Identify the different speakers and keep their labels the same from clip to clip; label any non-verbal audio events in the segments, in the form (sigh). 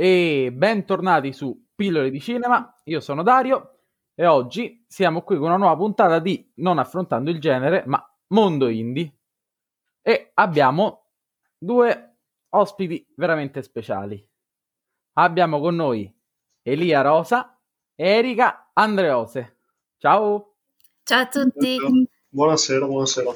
Speaker 1: e bentornati su Pillole di Cinema. Io sono Dario e oggi siamo qui con una nuova puntata di Non affrontando il genere, ma Mondo Indie. E abbiamo due ospiti veramente speciali. Abbiamo con noi Elia Rosa e Erika Andreose. Ciao!
Speaker 2: Ciao a tutti!
Speaker 3: Buonasera, buonasera.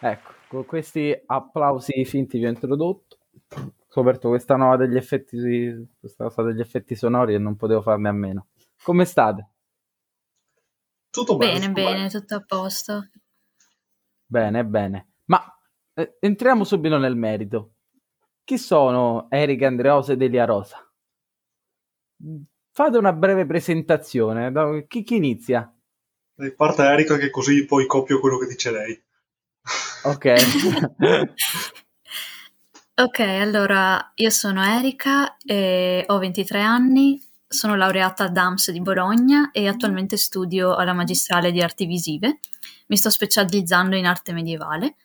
Speaker 1: Ecco, con questi applausi finti vi ho introdotto. Ho scoperto questa nuova degli effetti, questa cosa degli effetti sonori e non potevo farne a meno. Come state?
Speaker 3: Tutto
Speaker 2: bene? Bene,
Speaker 3: bene,
Speaker 2: tutto a posto.
Speaker 1: Bene, bene. Ma eh, entriamo subito nel merito. Chi sono Erika Andreosa ed Elia Rosa? Fate una breve presentazione. Chi, chi inizia?
Speaker 3: Parte Erika che così poi copio quello che dice lei.
Speaker 1: Ok. (laughs)
Speaker 2: ok, allora io sono Erika, ho 23 anni, sono laureata a DAMS di Bologna e attualmente studio alla magistrale di arti visive. Mi sto specializzando in arte medievale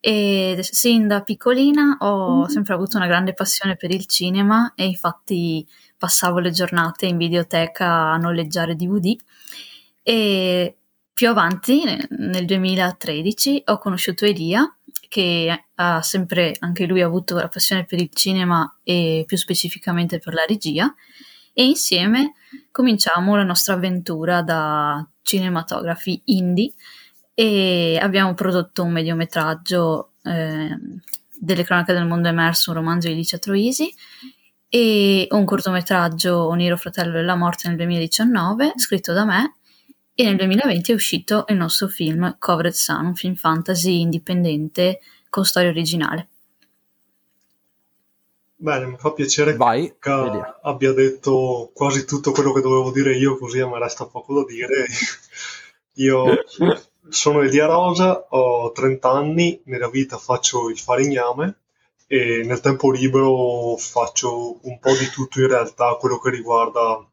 Speaker 2: e sin da piccolina ho mm-hmm. sempre avuto una grande passione per il cinema e infatti passavo le giornate in videoteca a noleggiare DVD e più avanti, nel 2013, ho conosciuto Elia, che ha sempre anche lui avuto la passione per il cinema e più specificamente per la regia, e insieme cominciamo la nostra avventura da cinematografi indie e abbiamo prodotto un mediometraggio eh, delle cronache del mondo emerso, un romanzo di Licia Troisi e un cortometraggio Oniro Fratello della Morte nel 2019 scritto da me e nel 2020 è uscito il nostro film Covered Sun, un film fantasy indipendente con storia originale.
Speaker 3: Bene, mi fa piacere
Speaker 1: Vai,
Speaker 3: che abbia detto quasi tutto quello che dovevo dire io, così a me resta poco da dire. (laughs) io sono Elia Rosa, ho 30 anni, nella vita faccio il falegname e nel tempo libero faccio un po' di tutto in realtà, quello che riguarda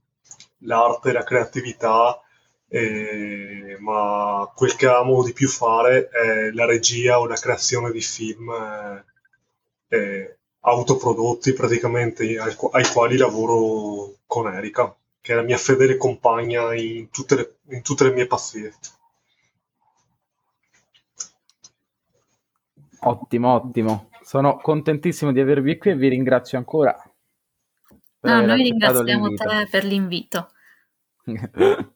Speaker 3: l'arte, la creatività eh, ma quel che amo di più fare è la regia o la creazione di film eh, eh, autoprodotti praticamente ai, ai, quali lavoro con Erika, che è la mia fedele compagna in tutte le, in tutte le mie pazzie.
Speaker 1: Ottimo, ottimo. Sono contentissimo di avervi qui e vi ringrazio ancora.
Speaker 2: No, noi ringraziamo l'invito. te per l'invito. (laughs)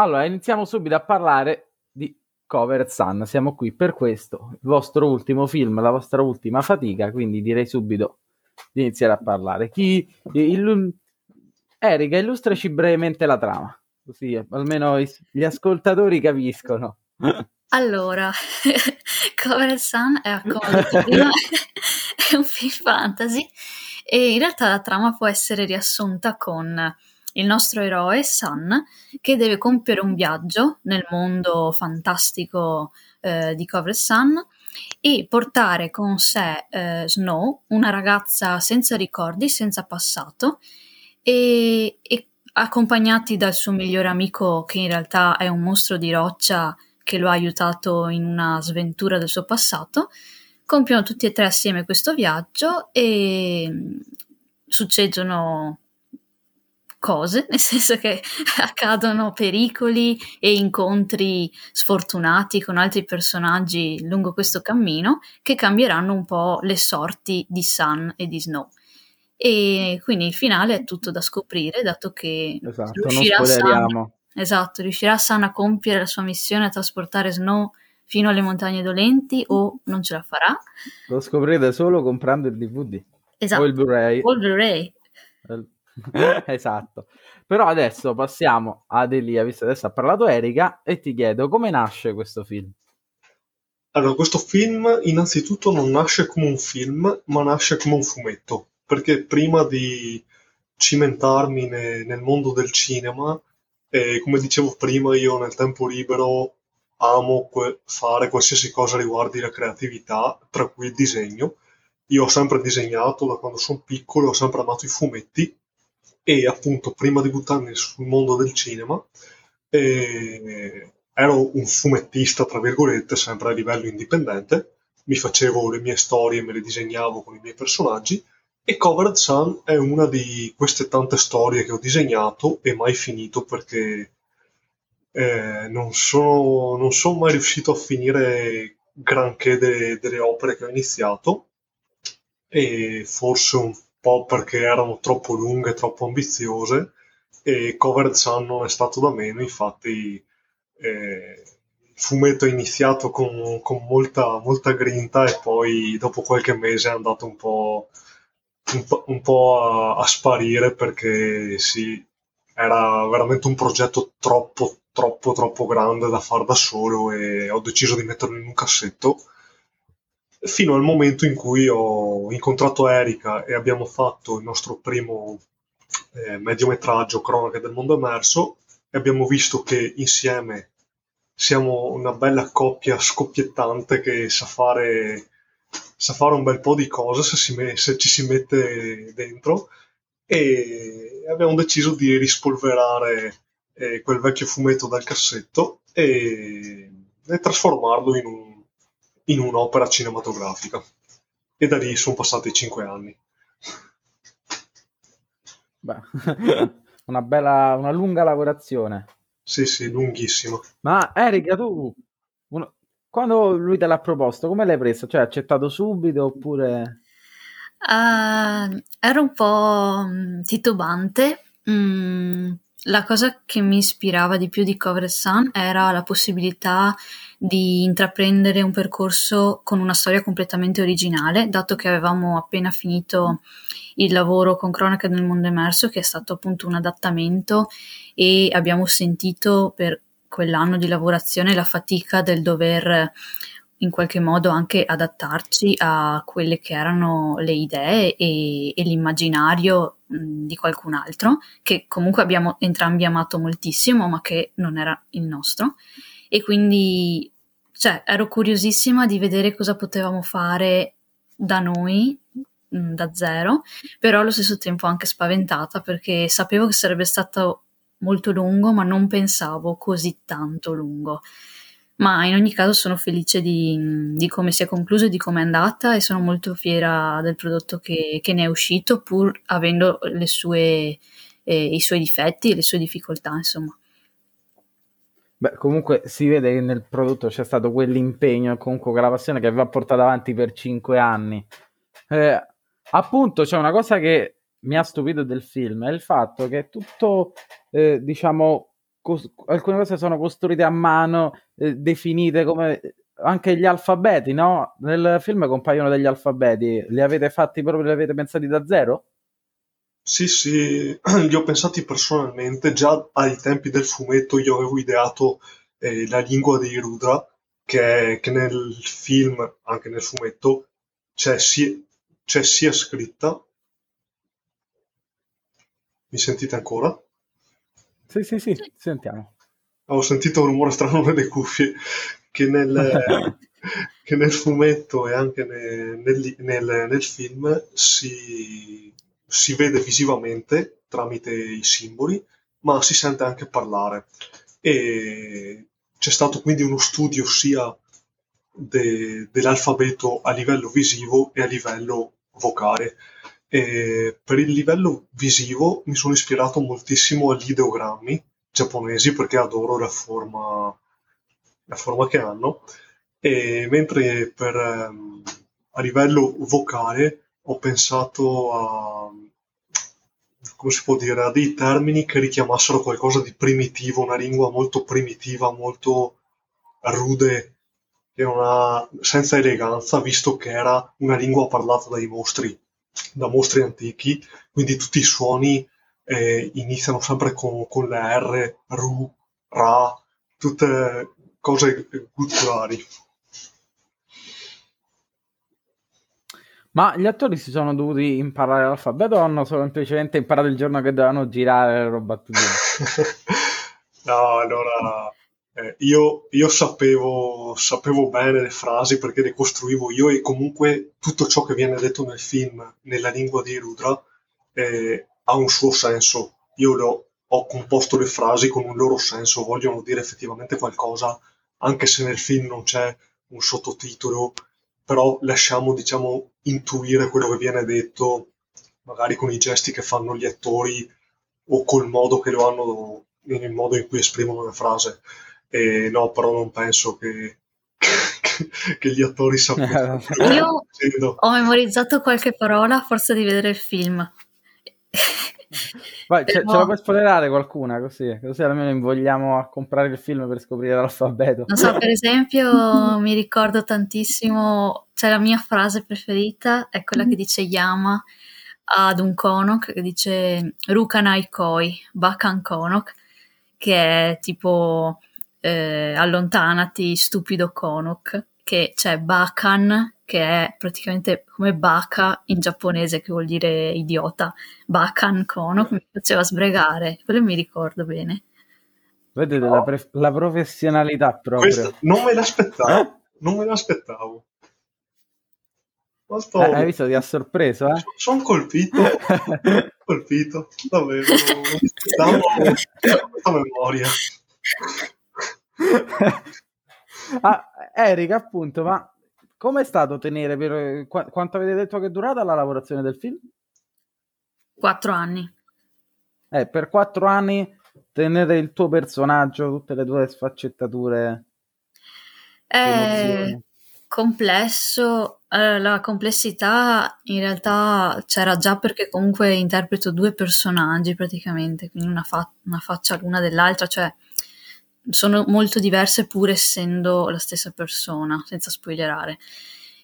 Speaker 1: Allora, iniziamo subito a parlare di Covered Sun. Siamo qui per questo, il vostro ultimo film, la vostra ultima fatica, quindi direi subito di iniziare a parlare. Chi, il, Erika, illustraci brevemente la trama, così almeno gli ascoltatori capiscono.
Speaker 2: Allora, (laughs) Covered Sun è, (laughs) è un film fantasy e in realtà la trama può essere riassunta con il nostro eroe Sun che deve compiere un viaggio nel mondo fantastico eh, di Cover Sun e portare con sé eh, Snow, una ragazza senza ricordi, senza passato e, e accompagnati dal suo migliore amico che in realtà è un mostro di roccia che lo ha aiutato in una sventura del suo passato, compiono tutti e tre assieme questo viaggio e mm, succedono cose, nel senso che (laughs) accadono pericoli e incontri sfortunati con altri personaggi lungo questo cammino che cambieranno un po' le sorti di Sun e di Snow. E quindi il finale è tutto da scoprire, dato che
Speaker 1: esatto, riuscirà, Sun,
Speaker 2: esatto, riuscirà Sun a compiere la sua missione a trasportare Snow fino alle montagne dolenti o non ce la farà.
Speaker 1: Lo scoprirete solo comprando il DVD
Speaker 2: esatto,
Speaker 1: o il Blu-ray.
Speaker 2: O il Blu-ray. (laughs)
Speaker 1: esatto. Però adesso passiamo ad Elia, visto che adesso ha parlato Erika, e ti chiedo come nasce questo film.
Speaker 3: Allora, questo film innanzitutto non nasce come un film, ma nasce come un fumetto, perché prima di cimentarmi ne, nel mondo del cinema, eh, come dicevo prima, io nel tempo libero amo que- fare qualsiasi cosa riguardi la creatività, tra cui il disegno. Io ho sempre disegnato da quando sono piccolo, ho sempre amato i fumetti e appunto prima di buttarmi sul mondo del cinema eh, ero un fumettista tra virgolette sempre a livello indipendente. Mi facevo le mie storie, me le disegnavo con i miei personaggi. E Covered Sun è una di queste tante storie che ho disegnato e mai finito perché eh, non, sono, non sono mai riuscito a finire granché de, delle opere che ho iniziato. E forse un po' perché erano troppo lunghe, troppo ambiziose e Covered Sun non è stato da meno, infatti eh, il fumetto è iniziato con, con molta, molta, grinta e poi dopo qualche mese è andato un po', un po', un po a, a, sparire perché sì, era veramente un progetto troppo, troppo, troppo grande da fare da solo e ho deciso di metterlo in un cassetto fino al momento in cui ho incontrato Erika e abbiamo fatto il nostro primo eh, mediometraggio Cronache del mondo emerso e abbiamo visto che insieme siamo una bella coppia scoppiettante che sa fare, sa fare un bel po' di cose se, si me- se ci si mette dentro e abbiamo deciso di rispolverare eh, quel vecchio fumetto dal cassetto e, e trasformarlo in un in un'opera cinematografica. E da lì sono passati cinque anni.
Speaker 1: Beh, (laughs) una bella, una lunga lavorazione.
Speaker 3: Sì, sì, lunghissima.
Speaker 1: Ma Erika, tu un... quando lui te l'ha proposto, come l'hai preso? Cioè, hai accettato subito oppure...
Speaker 2: Uh, ero un po' mm, titubante. Mm, la cosa che mi ispirava di più di Covered Sun era la possibilità di intraprendere un percorso con una storia completamente originale, dato che avevamo appena finito il lavoro con Cronaca del mondo emerso, che è stato appunto un adattamento e abbiamo sentito per quell'anno di lavorazione la fatica del dover in qualche modo anche adattarci a quelle che erano le idee e, e l'immaginario di qualcun altro, che comunque abbiamo entrambi amato moltissimo, ma che non era il nostro e quindi cioè, ero curiosissima di vedere cosa potevamo fare da noi da zero, però allo stesso tempo anche spaventata perché sapevo che sarebbe stato molto lungo, ma non pensavo così tanto lungo. Ma in ogni caso sono felice di, di come si è concluso e di come è andata e sono molto fiera del prodotto che, che ne è uscito, pur avendo sue, eh, i suoi difetti e le sue difficoltà, insomma.
Speaker 1: Beh, comunque si vede che nel prodotto c'è stato quell'impegno e comunque quella passione che aveva portato avanti per cinque anni. Eh, appunto, c'è una cosa che mi ha stupito del film, è il fatto che tutto, eh, diciamo, cos- alcune cose sono costruite a mano, eh, definite come anche gli alfabeti, no? Nel film compaiono degli alfabeti, li avete fatti proprio, li avete pensati da zero?
Speaker 3: Sì, sì, (clears throat) li ho pensati personalmente, già ai tempi del fumetto io avevo ideato eh, la lingua dei Rudra, che, che, nel film, anche nel fumetto, c'è, si, c'è sia scritta. Mi sentite ancora?
Speaker 1: Sì, sì, sì, sentiamo.
Speaker 3: Ho sentito un rumore strano nelle cuffie, che nel, (laughs) che nel fumetto e anche nel, nel, nel film si si vede visivamente tramite i simboli, ma si sente anche parlare. E c'è stato quindi uno studio sia de, dell'alfabeto a livello visivo e a livello vocale. E per il livello visivo mi sono ispirato moltissimo agli ideogrammi giapponesi perché adoro la forma, la forma che hanno. E mentre per, ehm, a livello vocale ho pensato a, come si può dire, a dei termini che richiamassero qualcosa di primitivo, una lingua molto primitiva, molto rude una, senza eleganza, visto che era una lingua parlata dai mostri, da mostri antichi, quindi tutti i suoni eh, iniziano sempre con, con le R, Ru, Ra, tutte cose culturali.
Speaker 1: Ma gli attori si sono dovuti imparare l'alfabeto o hanno semplicemente imparato il giorno che dovevano girare le roba (laughs)
Speaker 3: no, allora eh, io, io sapevo, sapevo, bene le frasi perché le costruivo io e comunque tutto ciò che viene detto nel film nella lingua di Rudra eh, ha un suo senso. Io lo, ho composto le frasi con un loro senso, vogliono dire effettivamente qualcosa, anche se nel film non c'è un sottotitolo però lasciamo, diciamo, intuire quello che viene detto, magari con i gesti che fanno gli attori o col modo che lo hanno, nel modo in cui esprimono la frase. E no, però non penso che, (laughs) che gli attori sappiano. (laughs)
Speaker 2: Io ho memorizzato qualche parola, forse di vedere il film. (laughs)
Speaker 1: Vai, ce, ce, la puoi spoilerare qualcuna così, così almeno invogliamo a comprare il film per scoprire l'alfabeto.
Speaker 2: Non so, per esempio, mi ricordo tantissimo, cioè la mia frase preferita è quella che dice Yama ad un Konok, che dice Rukanai Koi, Bakan Konok, che è tipo eh, allontanati, stupido Konok, che c'è Bakan, che è praticamente come Baka in giapponese, che vuol dire idiota. Bakan Konok mi faceva sbregare, quello mi ricordo bene.
Speaker 1: Vedete no. la, pre- la, professionalità proprio.
Speaker 3: Questo non me l'aspettavo, eh? non me l'aspettavo.
Speaker 1: Molto... Eh, hai visto, ti ha sorpreso, eh?
Speaker 3: Sono colpito, (laughs) colpito, davvero. Stavo questa memoria. (laughs)
Speaker 1: ah, Erika, appunto, ma com'è stato tenere per qu- quanto avete detto che è durata la lavorazione del film?
Speaker 2: Quattro anni.
Speaker 1: Eh, per quattro anni tenere il tuo personaggio, tutte le tue sfaccettature.
Speaker 2: È complesso. Eh, la complessità in realtà c'era già perché comunque interpreto due personaggi praticamente, quindi una, fa- una faccia l'una dell'altra, cioè sono molto diverse pur essendo la stessa persona, senza spoilerare.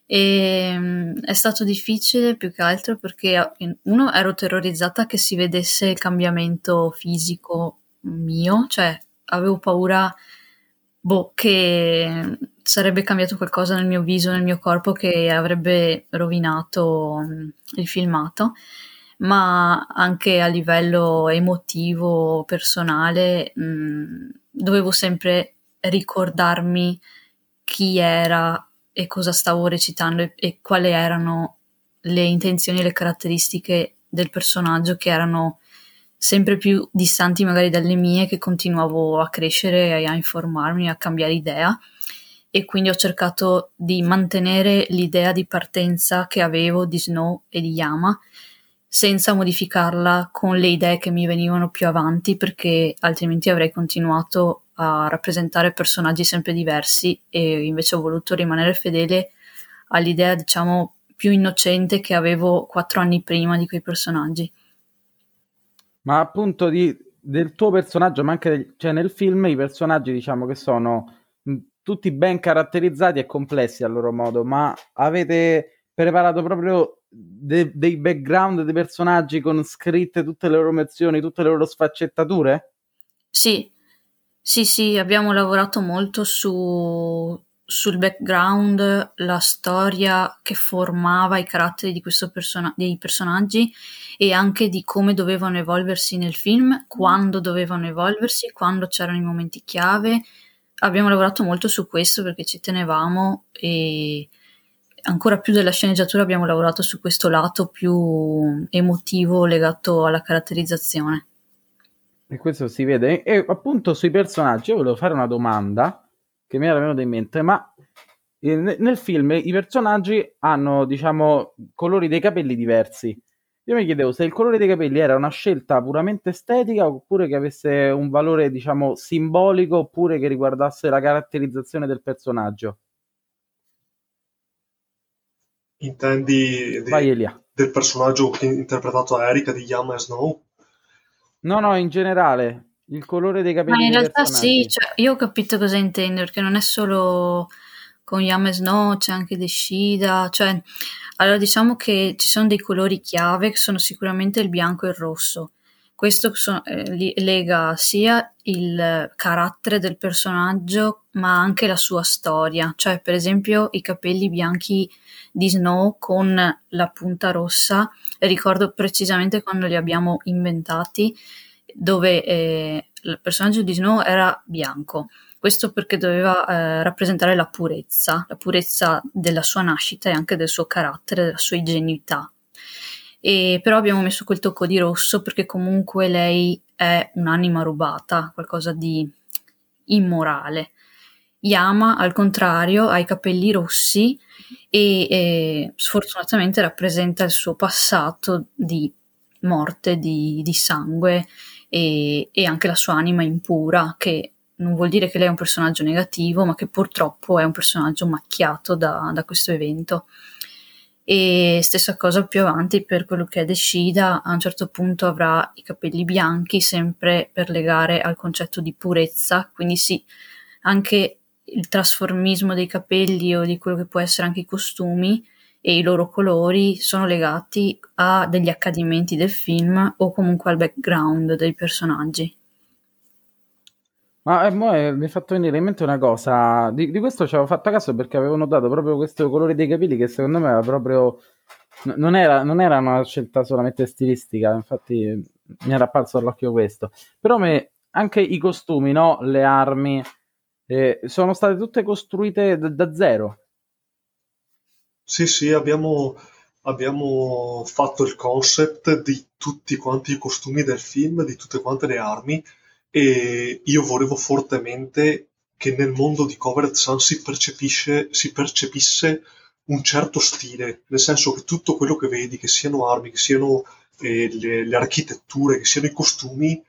Speaker 2: E, um, è stato difficile più che altro perché uno ero terrorizzata che si vedesse il cambiamento fisico mio, cioè avevo paura boh, che sarebbe cambiato qualcosa nel mio viso, nel mio corpo che avrebbe rovinato il filmato ma anche a livello emotivo, personale, mh, dovevo sempre ricordarmi chi era e cosa stavo recitando e, e quali erano le intenzioni e le caratteristiche del personaggio che erano sempre più distanti magari dalle mie che continuavo a crescere e a informarmi, a cambiare idea. E quindi ho cercato di mantenere l'idea di partenza che avevo di Snow e di Yama senza modificarla con le idee che mi venivano più avanti perché altrimenti avrei continuato a rappresentare personaggi sempre diversi e invece ho voluto rimanere fedele all'idea diciamo più innocente che avevo quattro anni prima di quei personaggi.
Speaker 1: Ma appunto di, del tuo personaggio, ma anche del, cioè nel film i personaggi diciamo che sono tutti ben caratterizzati e complessi a loro modo, ma avete preparato proprio de- dei background dei personaggi con scritte tutte le loro emozioni, tutte le loro sfaccettature?
Speaker 2: Sì, sì, sì, abbiamo lavorato molto su, sul background, la storia che formava i caratteri persona- dei personaggi e anche di come dovevano evolversi nel film, quando dovevano evolversi, quando c'erano i momenti chiave. Abbiamo lavorato molto su questo perché ci tenevamo e ancora più della sceneggiatura abbiamo lavorato su questo lato più emotivo legato alla caratterizzazione.
Speaker 1: E questo si vede. E appunto sui personaggi, io volevo fare una domanda che mi era venuta in mente, ma nel film i personaggi hanno, diciamo, colori dei capelli diversi. Io mi chiedevo se il colore dei capelli era una scelta puramente estetica oppure che avesse un valore, diciamo, simbolico oppure che riguardasse la caratterizzazione del personaggio.
Speaker 3: Intendi di, del personaggio interpretato da Erika di Yama e Snow?
Speaker 1: No, no, in generale, il colore dei capelli.
Speaker 2: Ma in realtà sì, cioè, io ho capito cosa intendo, perché non è solo con Yama e Snow, c'è anche Deshida, cioè, allora diciamo che ci sono dei colori chiave che sono sicuramente il bianco e il rosso. Questo so, eh, lega sia il carattere del personaggio ma anche la sua storia, cioè per esempio i capelli bianchi di Snow con la punta rossa, ricordo precisamente quando li abbiamo inventati, dove eh, il personaggio di Snow era bianco. Questo perché doveva eh, rappresentare la purezza, la purezza della sua nascita e anche del suo carattere, della sua ingenuità. E però abbiamo messo quel tocco di rosso perché comunque lei è un'anima rubata, qualcosa di immorale. Yama, al contrario, ha i capelli rossi e, e sfortunatamente rappresenta il suo passato di morte, di, di sangue e, e, anche la sua anima impura, che non vuol dire che lei è un personaggio negativo, ma che purtroppo è un personaggio macchiato da, da questo evento. E stessa cosa più avanti per quello che è Decida, a un certo punto avrà i capelli bianchi, sempre per legare al concetto di purezza, quindi sì, anche il trasformismo dei capelli o di quello che può essere anche i costumi e i loro colori sono legati a degli accadimenti del film o comunque al background dei personaggi.
Speaker 1: Ma eh, eh, mi è fatto venire in mente una cosa, di, di questo ci avevo fatto caso perché avevo notato proprio questo colore dei capelli che secondo me era proprio, non era, non era una scelta solamente stilistica, infatti mi era apparso all'occhio questo, però me, anche i costumi, no? le armi, eh, sono state tutte costruite da, da zero.
Speaker 3: Sì, sì, abbiamo, abbiamo fatto il concept di tutti quanti i costumi del film, di tutte quante le armi e io volevo fortemente che nel mondo di Covered Sun si, si percepisse un certo stile, nel senso che tutto quello che vedi, che siano armi, che siano eh, le, le, architetture, che siano i costumi,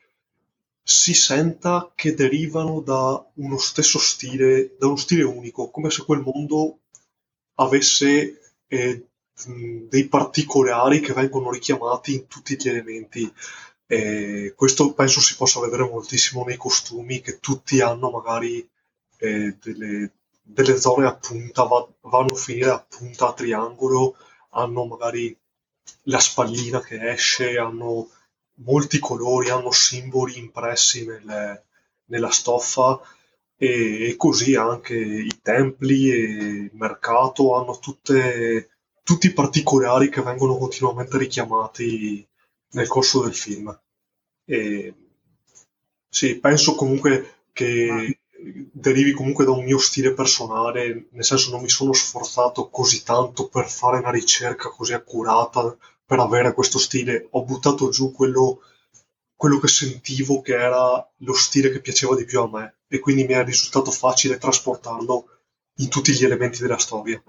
Speaker 3: si senta che derivano da uno stesso stile, da uno stile unico, come se quel mondo avesse eh, dei particolari che vengono richiamati in tutti gli elementi. E questo penso si possa vedere moltissimo nei costumi che tutti hanno magari eh, delle, delle, zone a punta, va, vanno a finire a punta a triangolo, hanno magari la spallina che esce, hanno molti colori, hanno simboli impressi nelle, nella stoffa e, e, così anche i templi e il mercato hanno tutte, tutti i particolari che vengono continuamente richiamati nel corso del film. E, sì, penso comunque che derivi comunque da un mio stile personale, nel senso non mi sono sforzato così tanto per fare una ricerca così accurata per avere questo stile, ho buttato giù quello, quello che sentivo che era lo stile che piaceva di più a me e quindi mi è risultato facile trasportarlo in tutti gli elementi della storia.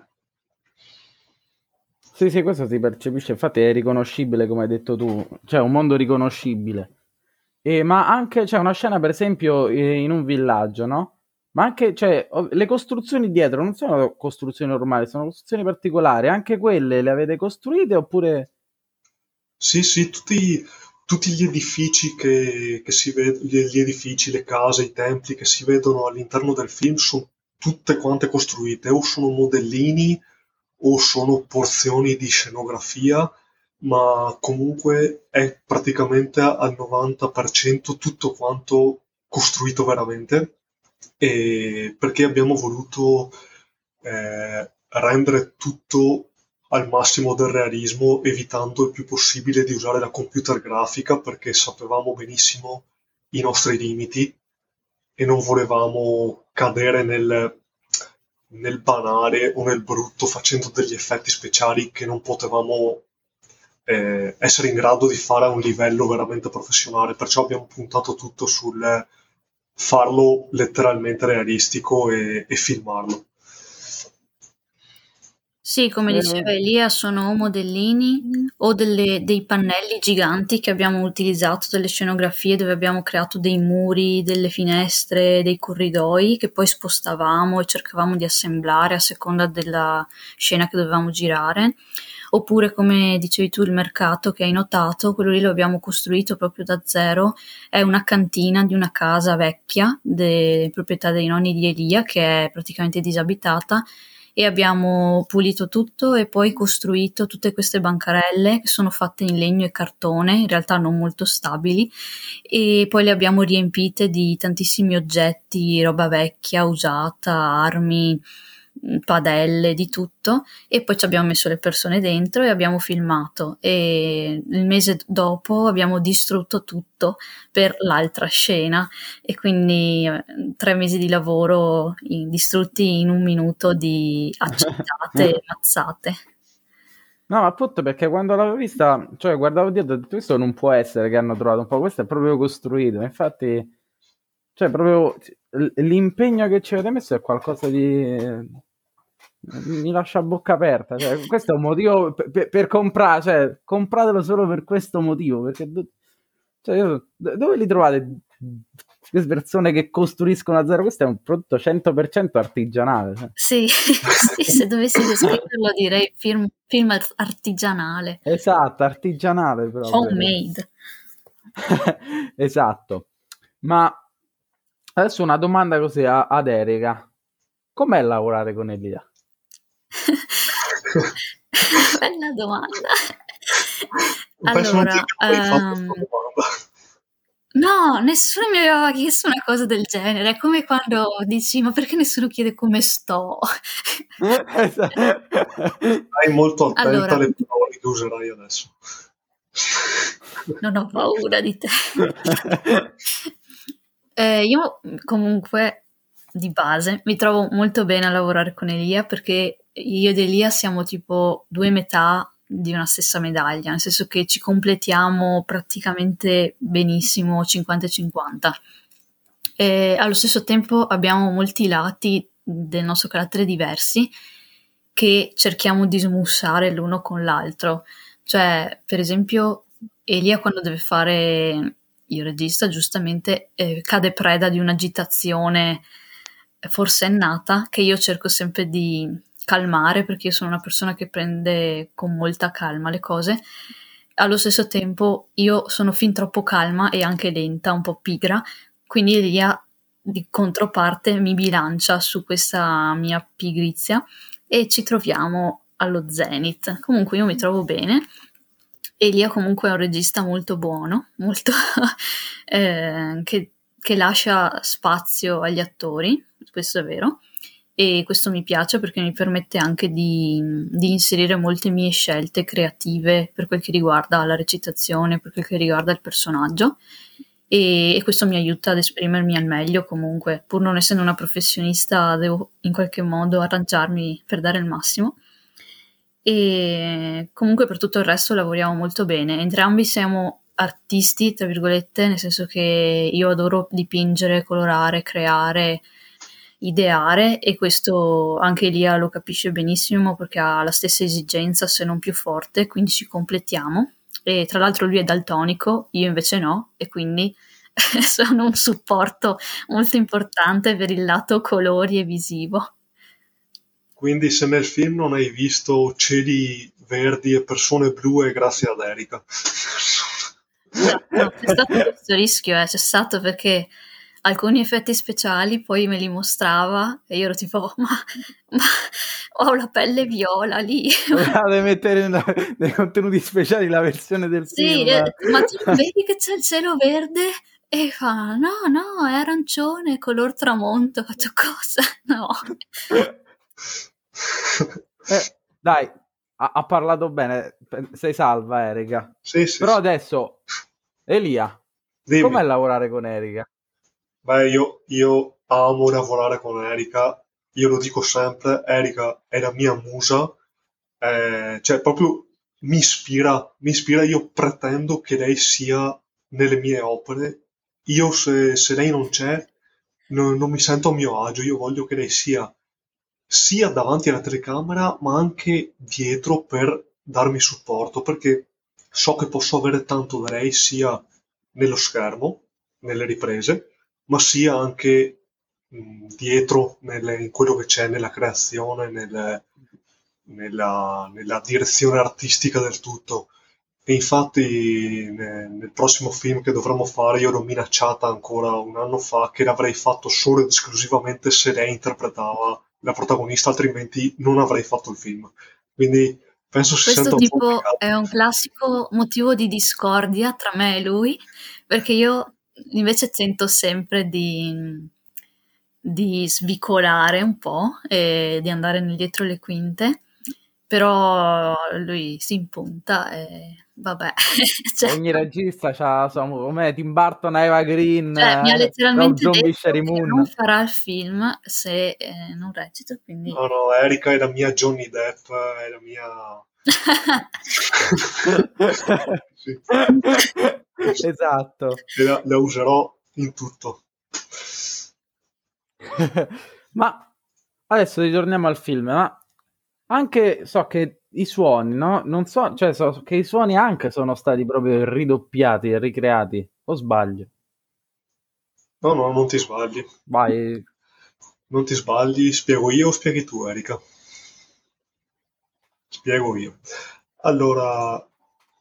Speaker 1: Sì, sì, questo si percepisce, infatti è riconoscibile come hai detto tu, cioè un mondo riconoscibile. E, ma anche c'è una scena, per esempio, in un villaggio, no? Ma anche, cioè, le costruzioni dietro non sono costruzioni normali, sono costruzioni particolari. Anche quelle le avete costruite oppure...
Speaker 3: Sì, sì, tutti, tutti gli edifici che, che si vedono, gli edifici, le case, i templi che si vedono all'interno del film sono tutte quante costruite, o sono modellini o sono porzioni di scenografia, ma comunque è praticamente al 90% tutto quanto costruito veramente, e perché abbiamo voluto eh, rendere tutto al massimo del realismo, evitando il più possibile di usare la computer grafica, perché sapevamo benissimo i nostri limiti e non volevamo cadere nel nel banale o nel brutto facendo degli effetti speciali che non potevamo eh, essere in grado di fare a un livello veramente professionale, perciò abbiamo puntato tutto sul farlo letteralmente realistico e, e filmarlo.
Speaker 2: Sì, come diceva Elia, sono modellini o delle, dei pannelli giganti che abbiamo utilizzato, delle scenografie dove abbiamo creato dei muri, delle finestre, dei corridoi che poi spostavamo e cercavamo di assemblare a seconda della scena che dovevamo girare. Oppure, come dicevi tu, il mercato che hai notato, quello lì lo abbiamo costruito proprio da zero. È una cantina di una casa vecchia, de, proprietà dei nonni di Elia, che è praticamente disabitata e abbiamo pulito tutto e poi costruito tutte queste bancarelle che sono fatte in legno e cartone, in realtà non molto stabili, e poi le abbiamo riempite di tantissimi oggetti, roba vecchia, usata, armi, padelle, di tutto e poi ci abbiamo messo le persone dentro e abbiamo filmato. E il mese dopo abbiamo distrutto tutto per l'altra scena. E quindi eh, tre mesi di lavoro in, distrutti in un minuto di (laughs) accettate e mazzate.
Speaker 1: No, appunto perché quando l'avevo vista, cioè guardavo dietro, ho detto questo non può essere che hanno trovato un po', questo è proprio costruito, infatti Cioè, proprio l'impegno che ci avete messo è qualcosa di mi lascia a bocca aperta. Cioè, questo è un motivo per, per, comprare, cioè, compratelo solo per questo motivo. Perché cioè, io, dove li trovate queste persone che costruiscono a zero? Questo è un prodotto 100% artigianale. Cioè.
Speaker 2: Sì, (laughs) sì, se dovessi descriverlo direi film, film artigianale.
Speaker 1: Esatto, artigianale però.
Speaker 2: Homemade. (laughs)
Speaker 1: esatto. Ma adesso una domanda così ad Erika. Com'è lavorare con Elia? (laughs)
Speaker 2: Bella domanda. allora, um, no, nessuno mi aveva chiesto una cosa del genere. È come quando dici: Ma perché nessuno chiede come sto? (laughs)
Speaker 3: Hai molto attenta allora, alle parole che userai adesso.
Speaker 2: Non ho paura di te. (laughs) eh, io comunque di base mi trovo molto bene a lavorare con Elia perché io ed Elia siamo tipo due metà di una stessa medaglia, nel senso che ci completiamo praticamente benissimo 50-50. E allo stesso tempo abbiamo molti lati del nostro carattere diversi che cerchiamo di smussare l'uno con l'altro. Cioè, per esempio, Elia quando deve fare il regista, giustamente eh, cade preda di un'agitazione forsennata che io cerco sempre di calmare perché io sono una persona che prende con molta calma le cose. Allo stesso tempo io sono fin troppo calma e anche lenta, un po' pigra, quindi Elia di controparte mi bilancia su questa mia pigrizia e ci troviamo allo zenith. Comunque io mi trovo bene. Elia comunque è un regista molto buono, molto (laughs) eh, che, che lascia spazio agli attori, questo è vero e questo mi piace perché mi permette anche di, di, inserire molte mie scelte creative per quel che riguarda la recitazione, per quel che riguarda il personaggio. E, e, questo mi aiuta ad esprimermi al meglio comunque, pur non essendo una professionista devo in qualche modo arrangiarmi per dare il massimo. E comunque per tutto il resto lavoriamo molto bene, entrambi siamo artisti tra virgolette, nel senso che io adoro dipingere, colorare, creare ideare e questo anche Elia lo capisce benissimo perché ha la stessa esigenza se non più forte, quindi ci completiamo e tra l'altro lui è daltonico, io invece no e quindi (laughs) sono un supporto molto importante per il lato colori e visivo.
Speaker 3: Quindi se nel film non hai visto cieli verdi e persone blu è grazie ad Erika.
Speaker 2: No, c'è stato questo rischio, eh, c'è stato perché alcuni effetti speciali poi me li mostrava e io ero tipo ma, ma ho la pelle viola lì (laughs)
Speaker 1: deve mettere una, nei contenuti speciali la versione del
Speaker 2: sì,
Speaker 1: film?
Speaker 2: eh, ma tu vedi che c'è il cielo verde? E fa no no è arancione color tramonto faccio cosa? (laughs) No.
Speaker 1: Eh, dai ha, ha, parlato bene sei salva Erika
Speaker 3: sì, sì,
Speaker 1: però
Speaker 3: sì.
Speaker 1: adesso Elia Dimmi. com'è lavorare con Erika?
Speaker 3: Beh, io, io amo lavorare con Erika, io lo dico sempre, Erika è la mia musa, eh, cioè proprio mi ispira, mi ispira, io pretendo che lei sia nelle mie opere, io se, se lei non c'è non, non mi sento a mio agio, io voglio che lei sia sia davanti alla telecamera ma anche dietro per darmi supporto perché so che posso avere tanto da lei sia nello schermo, nelle riprese, ma sia anche mh, dietro nelle, in quello che c'è nella creazione, nel, nella, nella, direzione artistica del tutto. E infatti ne, nel prossimo film che dovremmo fare io l'ho minacciata ancora un anno fa che l'avrei fatto solo ed esclusivamente se lei interpretava la protagonista, altrimenti non avrei fatto il film. Quindi penso si
Speaker 2: Questo tipo è un classico motivo di discordia tra me e lui, perché io invece tento sempre di, di svicolare un po' e di andare dietro le quinte, però lui si impunta e vabbè. (laughs)
Speaker 1: cioè, Ogni regista ha come Tim Burton, Eva Green,
Speaker 2: cioè, mi ha letteralmente detto che non farà il film se eh, non recita, quindi...
Speaker 3: No, no, Erika è la mia Johnny Depp, è la mia... (laughs)
Speaker 1: esatto.
Speaker 3: La, la, userò in tutto. (laughs)
Speaker 1: ma adesso ritorniamo al film, ma anche so che i suoni, no? Non so, cioè so che i suoni anche sono stati proprio ridoppiati e ricreati, o sbaglio?
Speaker 3: No, no, non ti sbagli.
Speaker 1: Vai.
Speaker 3: Non ti sbagli, spiego io o spieghi tu, Erika? Spiego io. Allora,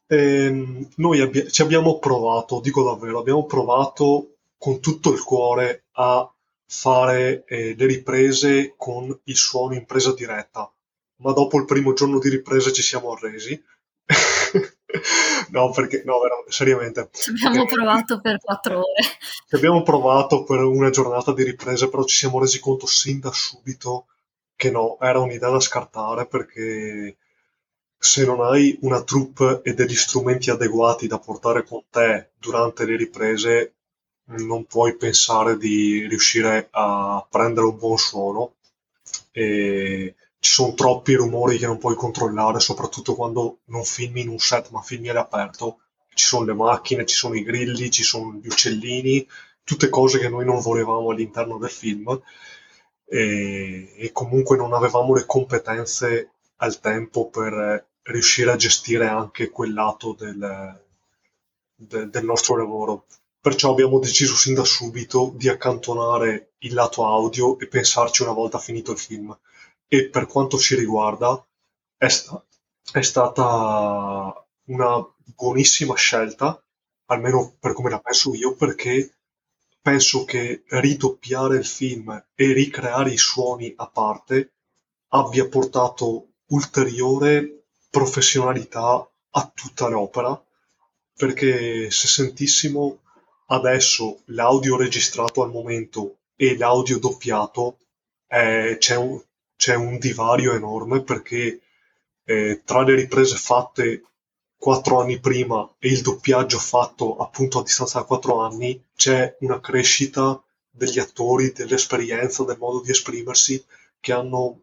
Speaker 3: ehm, noi abbi- ci abbiamo provato, dico davvero, abbiamo provato con tutto il cuore a fare eh, le riprese con il suono in presa diretta ma dopo il primo giorno di ripresa ci siamo arresi. (laughs) no, perché, no, veramente, seriamente.
Speaker 2: Ci abbiamo provato per quattro ore.
Speaker 3: Ci abbiamo provato per una giornata di ripresa, però ci siamo resi conto sin da subito che no, era un'idea da scartare perché se non hai una troupe e degli strumenti adeguati da portare con te durante le riprese, non puoi pensare di riuscire a prendere un buon suono. E ci sono troppi rumori che non puoi controllare, soprattutto quando non filmi in un set ma filmi all'aperto. Ci sono le macchine, ci sono i grilli, ci sono gli uccellini, tutte cose che noi non volevamo all'interno del film e, e comunque non avevamo le competenze al tempo per riuscire a gestire anche quel lato del, de, del nostro lavoro. Perciò abbiamo deciso sin da subito di accantonare il lato audio e pensarci una volta finito il film e per quanto ci riguarda è, sta- è stata una buonissima scelta, almeno per come la penso io, perché penso che ridoppiare il film e ricreare i suoni a parte abbia portato ulteriore professionalità a tutta l'opera, perché se sentissimo adesso l'audio registrato al momento e l'audio doppiato, eh, c'è, un, c'è un divario enorme perché eh, tra le riprese fatte quattro anni prima e il doppiaggio fatto appunto a distanza da quattro anni c'è una crescita degli attori, dell'esperienza, del modo di esprimersi che hanno,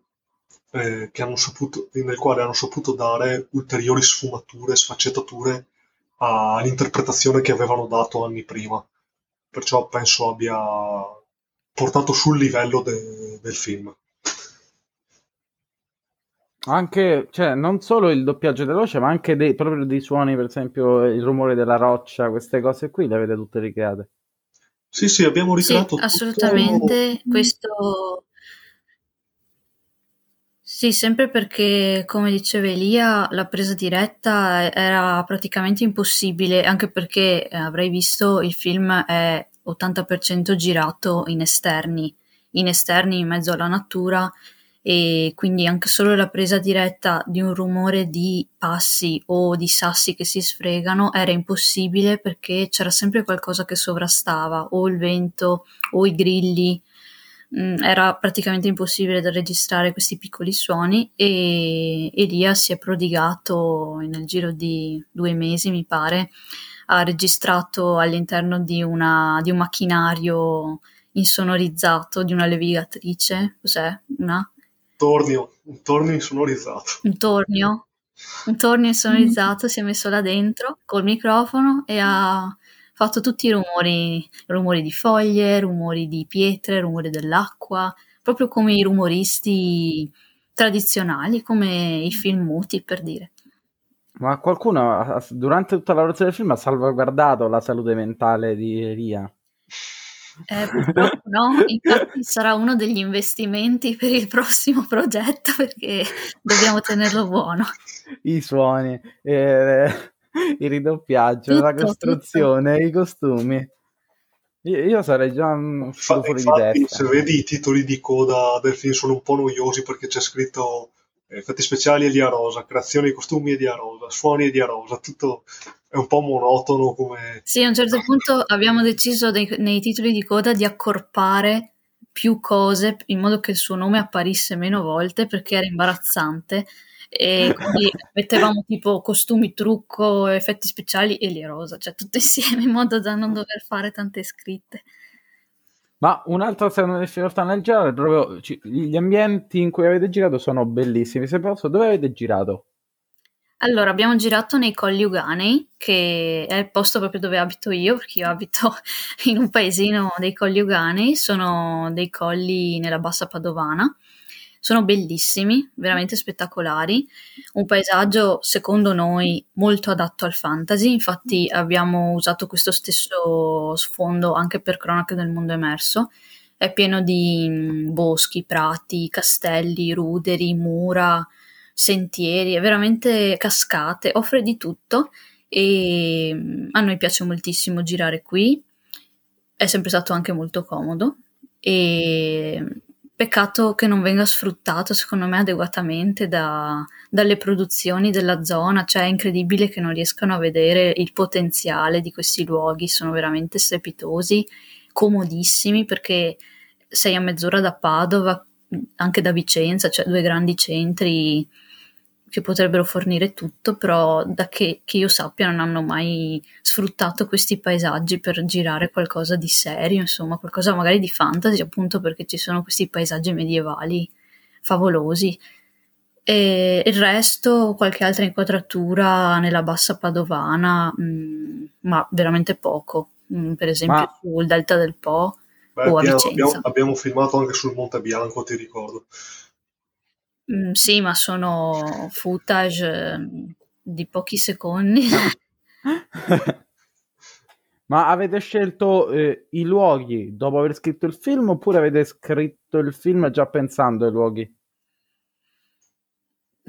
Speaker 3: eh, che hanno saputo, nel quale hanno saputo dare ulteriori sfumature, sfaccettature all'interpretazione che avevano dato anni prima. Perciò penso abbia portato sul livello de- del film.
Speaker 1: Anche, cioè, non solo il doppiaggio della voce, ma anche dei, proprio dei suoni, per esempio il rumore della roccia, queste cose qui le avete tutte ricreate.
Speaker 3: Sì, sì, abbiamo ricreato
Speaker 2: sì, assolutamente. Tutto... Questo sì, sempre perché, come diceva Elia, la presa diretta era praticamente impossibile, anche perché eh, avrei visto il film è 80% girato in esterni, in esterni in mezzo alla natura e quindi anche solo la presa diretta di un rumore di passi o di sassi che si sfregano era impossibile perché c'era sempre qualcosa che sovrastava, o il vento o i grilli. Mm, era praticamente impossibile da registrare questi piccoli suoni e Elia si è prodigato nel giro di due mesi, mi pare, ha registrato all'interno di, una, di un macchinario insonorizzato di una levigatrice, cos'è? Una
Speaker 3: tornio, un tornio insonorizzato.
Speaker 2: Un tornio? Un tornio insonorizzato, si è messo là dentro col microfono e ha fatto tutti i rumori, rumori di foglie, rumori di pietre, rumori dell'acqua, proprio come i rumoristi tradizionali, come i film muti per dire.
Speaker 1: Ma qualcuno durante tutta la lavorazione del film ha salvaguardato la salute mentale di Elia?
Speaker 2: Eh, purtroppo no, (laughs) infatti sarà uno degli investimenti per il prossimo progetto perché dobbiamo tenerlo buono.
Speaker 1: I suoni, eh, il ridoppiaggio, tutto, la costruzione, tutto. i costumi. Io, io sarei già
Speaker 3: uscito fuori infatti, di testa. Se vedi i titoli di coda del film sono un po' noiosi perché c'è scritto effetti speciali Elia Rosa, creazione di costumi Elia Rosa, suoni Elia Rosa, tutto è un po' monotono come...
Speaker 2: Sì, a un certo punto abbiamo deciso dei, nei titoli di coda di accorpare più cose in modo che il suo nome apparisse meno volte perché era imbarazzante e (laughs) quindi mettevamo tipo costumi, trucco, effetti speciali Elia Rosa, cioè tutto (laughs) insieme in modo da non dover fare tante scritte.
Speaker 1: Ma un'altra difficoltà nel è proprio gli ambienti in cui avete girato sono bellissimi. Se posso, dove avete girato?
Speaker 2: Allora, abbiamo girato nei Colli Uganei, che è il posto proprio dove abito io, perché io abito (laughs) in un paesino dei Colli Uganei, sono dei colli nella bassa padovana. Sono bellissimi, veramente spettacolari. Un paesaggio, secondo noi, molto adatto al fantasy. Infatti, abbiamo usato questo stesso sfondo anche per Cronache del mondo emerso. È pieno di mm, boschi, prati, castelli, ruderi, mura sentieri, è veramente cascate, offre di tutto e mm, a noi piace moltissimo girare qui, è sempre stato anche molto comodo e peccato che non venga sfruttato secondo me adeguatamente da, dalle produzioni della zona, cioè è incredibile che non riescano a vedere il potenziale di questi luoghi, sono veramente strepitosi, comodissimi perché sei a mezz'ora da Padova, anche da Vicenza, cioè due grandi centri che potrebbero fornire tutto, però da che, che, io sappia non hanno mai sfruttato questi paesaggi per girare qualcosa di serio, insomma, qualcosa magari di fantasy, appunto perché ci sono questi paesaggi medievali favolosi. E il resto, qualche altra inquadratura nella bassa padovana, mh, mm, ma veramente poco. Mh, mm, per esempio ma... sul Delta del Po Beh, o a
Speaker 3: abbiamo,
Speaker 2: Vicenza.
Speaker 3: Abbiamo, abbiamo filmato anche sul Monte Bianco, ti ricordo.
Speaker 2: Mm, sì, ma sono footage mm, di pochi secondi. (laughs)
Speaker 1: ma avete scelto eh, i luoghi dopo aver scritto il film oppure avete scritto il film già pensando ai luoghi?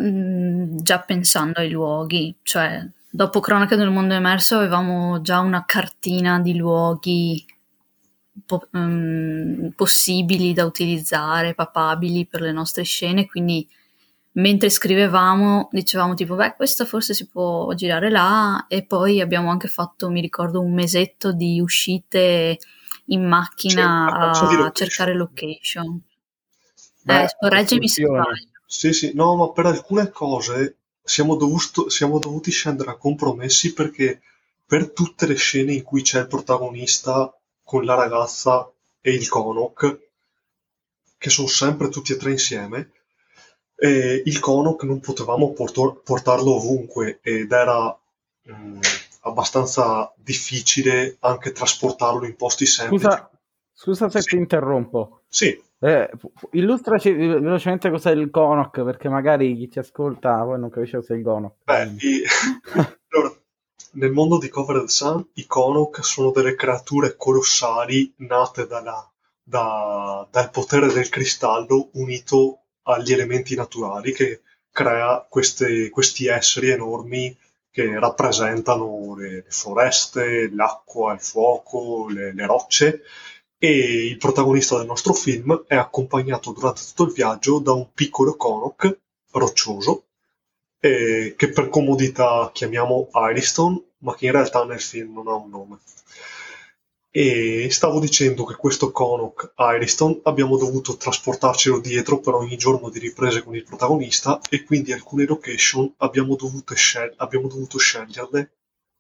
Speaker 2: Mm, già pensando ai luoghi, cioè dopo Cronache del mondo emerso avevamo già una cartina di luoghi po- um, possibili da utilizzare, papabili per le nostre scene, quindi mentre scrivevamo dicevamo tipo beh questo forse si può girare là. E poi abbiamo anche fatto mi ricordo un mesetto di uscite in macchina a, a cercare location. Beh, eh, correggimi se
Speaker 3: sì sì. No ma per alcune cose siamo, dovuto, siamo dovuti scendere a compromessi perché per tutte le scene in cui c'è il protagonista con la ragazza e il Konok, che sono sempre tutti e tre insieme, e il Konok non potevamo portor- portarlo ovunque ed era mh, mm, abbastanza difficile anche trasportarlo in posti semplici.
Speaker 1: Scusa, scusa se sì. ti interrompo.
Speaker 3: Sì.
Speaker 1: Eh, illustraci velocemente cos'è il Konok, perché magari chi ti ascolta poi non capisce cos'è il Konok.
Speaker 3: Beh, i... (laughs) (laughs) allora, nel mondo di Covered Sun i Konok sono delle creature colossali nate dalla, da, dal potere del cristallo unito agli elementi naturali che crea queste, questi esseri enormi che rappresentano le, le foreste, l'acqua, il fuoco, le, le, rocce. E il protagonista del nostro film è accompagnato durante tutto il viaggio da un piccolo Konok roccioso eh, che per comodità chiamiamo Iriston, ma che in realtà nel film non ha un nome. E stavo dicendo che questo Konok Iriston abbiamo dovuto trasportarcelo dietro per ogni giorno di riprese con il protagonista e quindi alcune location abbiamo dovuto, scel- abbiamo dovuto sceglierle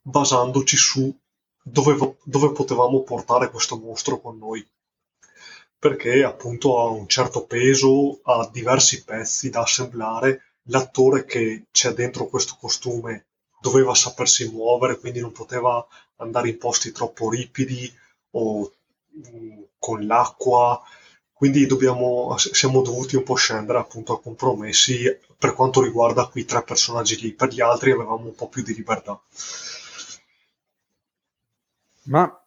Speaker 3: basandoci su dove, dove potevamo portare questo mostro con noi perché appunto ha un certo peso, ha diversi pezzi da assemblare l'attore che c'è dentro questo costume doveva sapersi muovere, quindi non poteva andare in posti troppo ripidi o mm, con l'acqua. Quindi dobbiamo, siamo dovuti un po' scendere appunto a compromessi per quanto riguarda quei tre personaggi lì. Per gli altri avevamo un po' più di libertà.
Speaker 1: Ma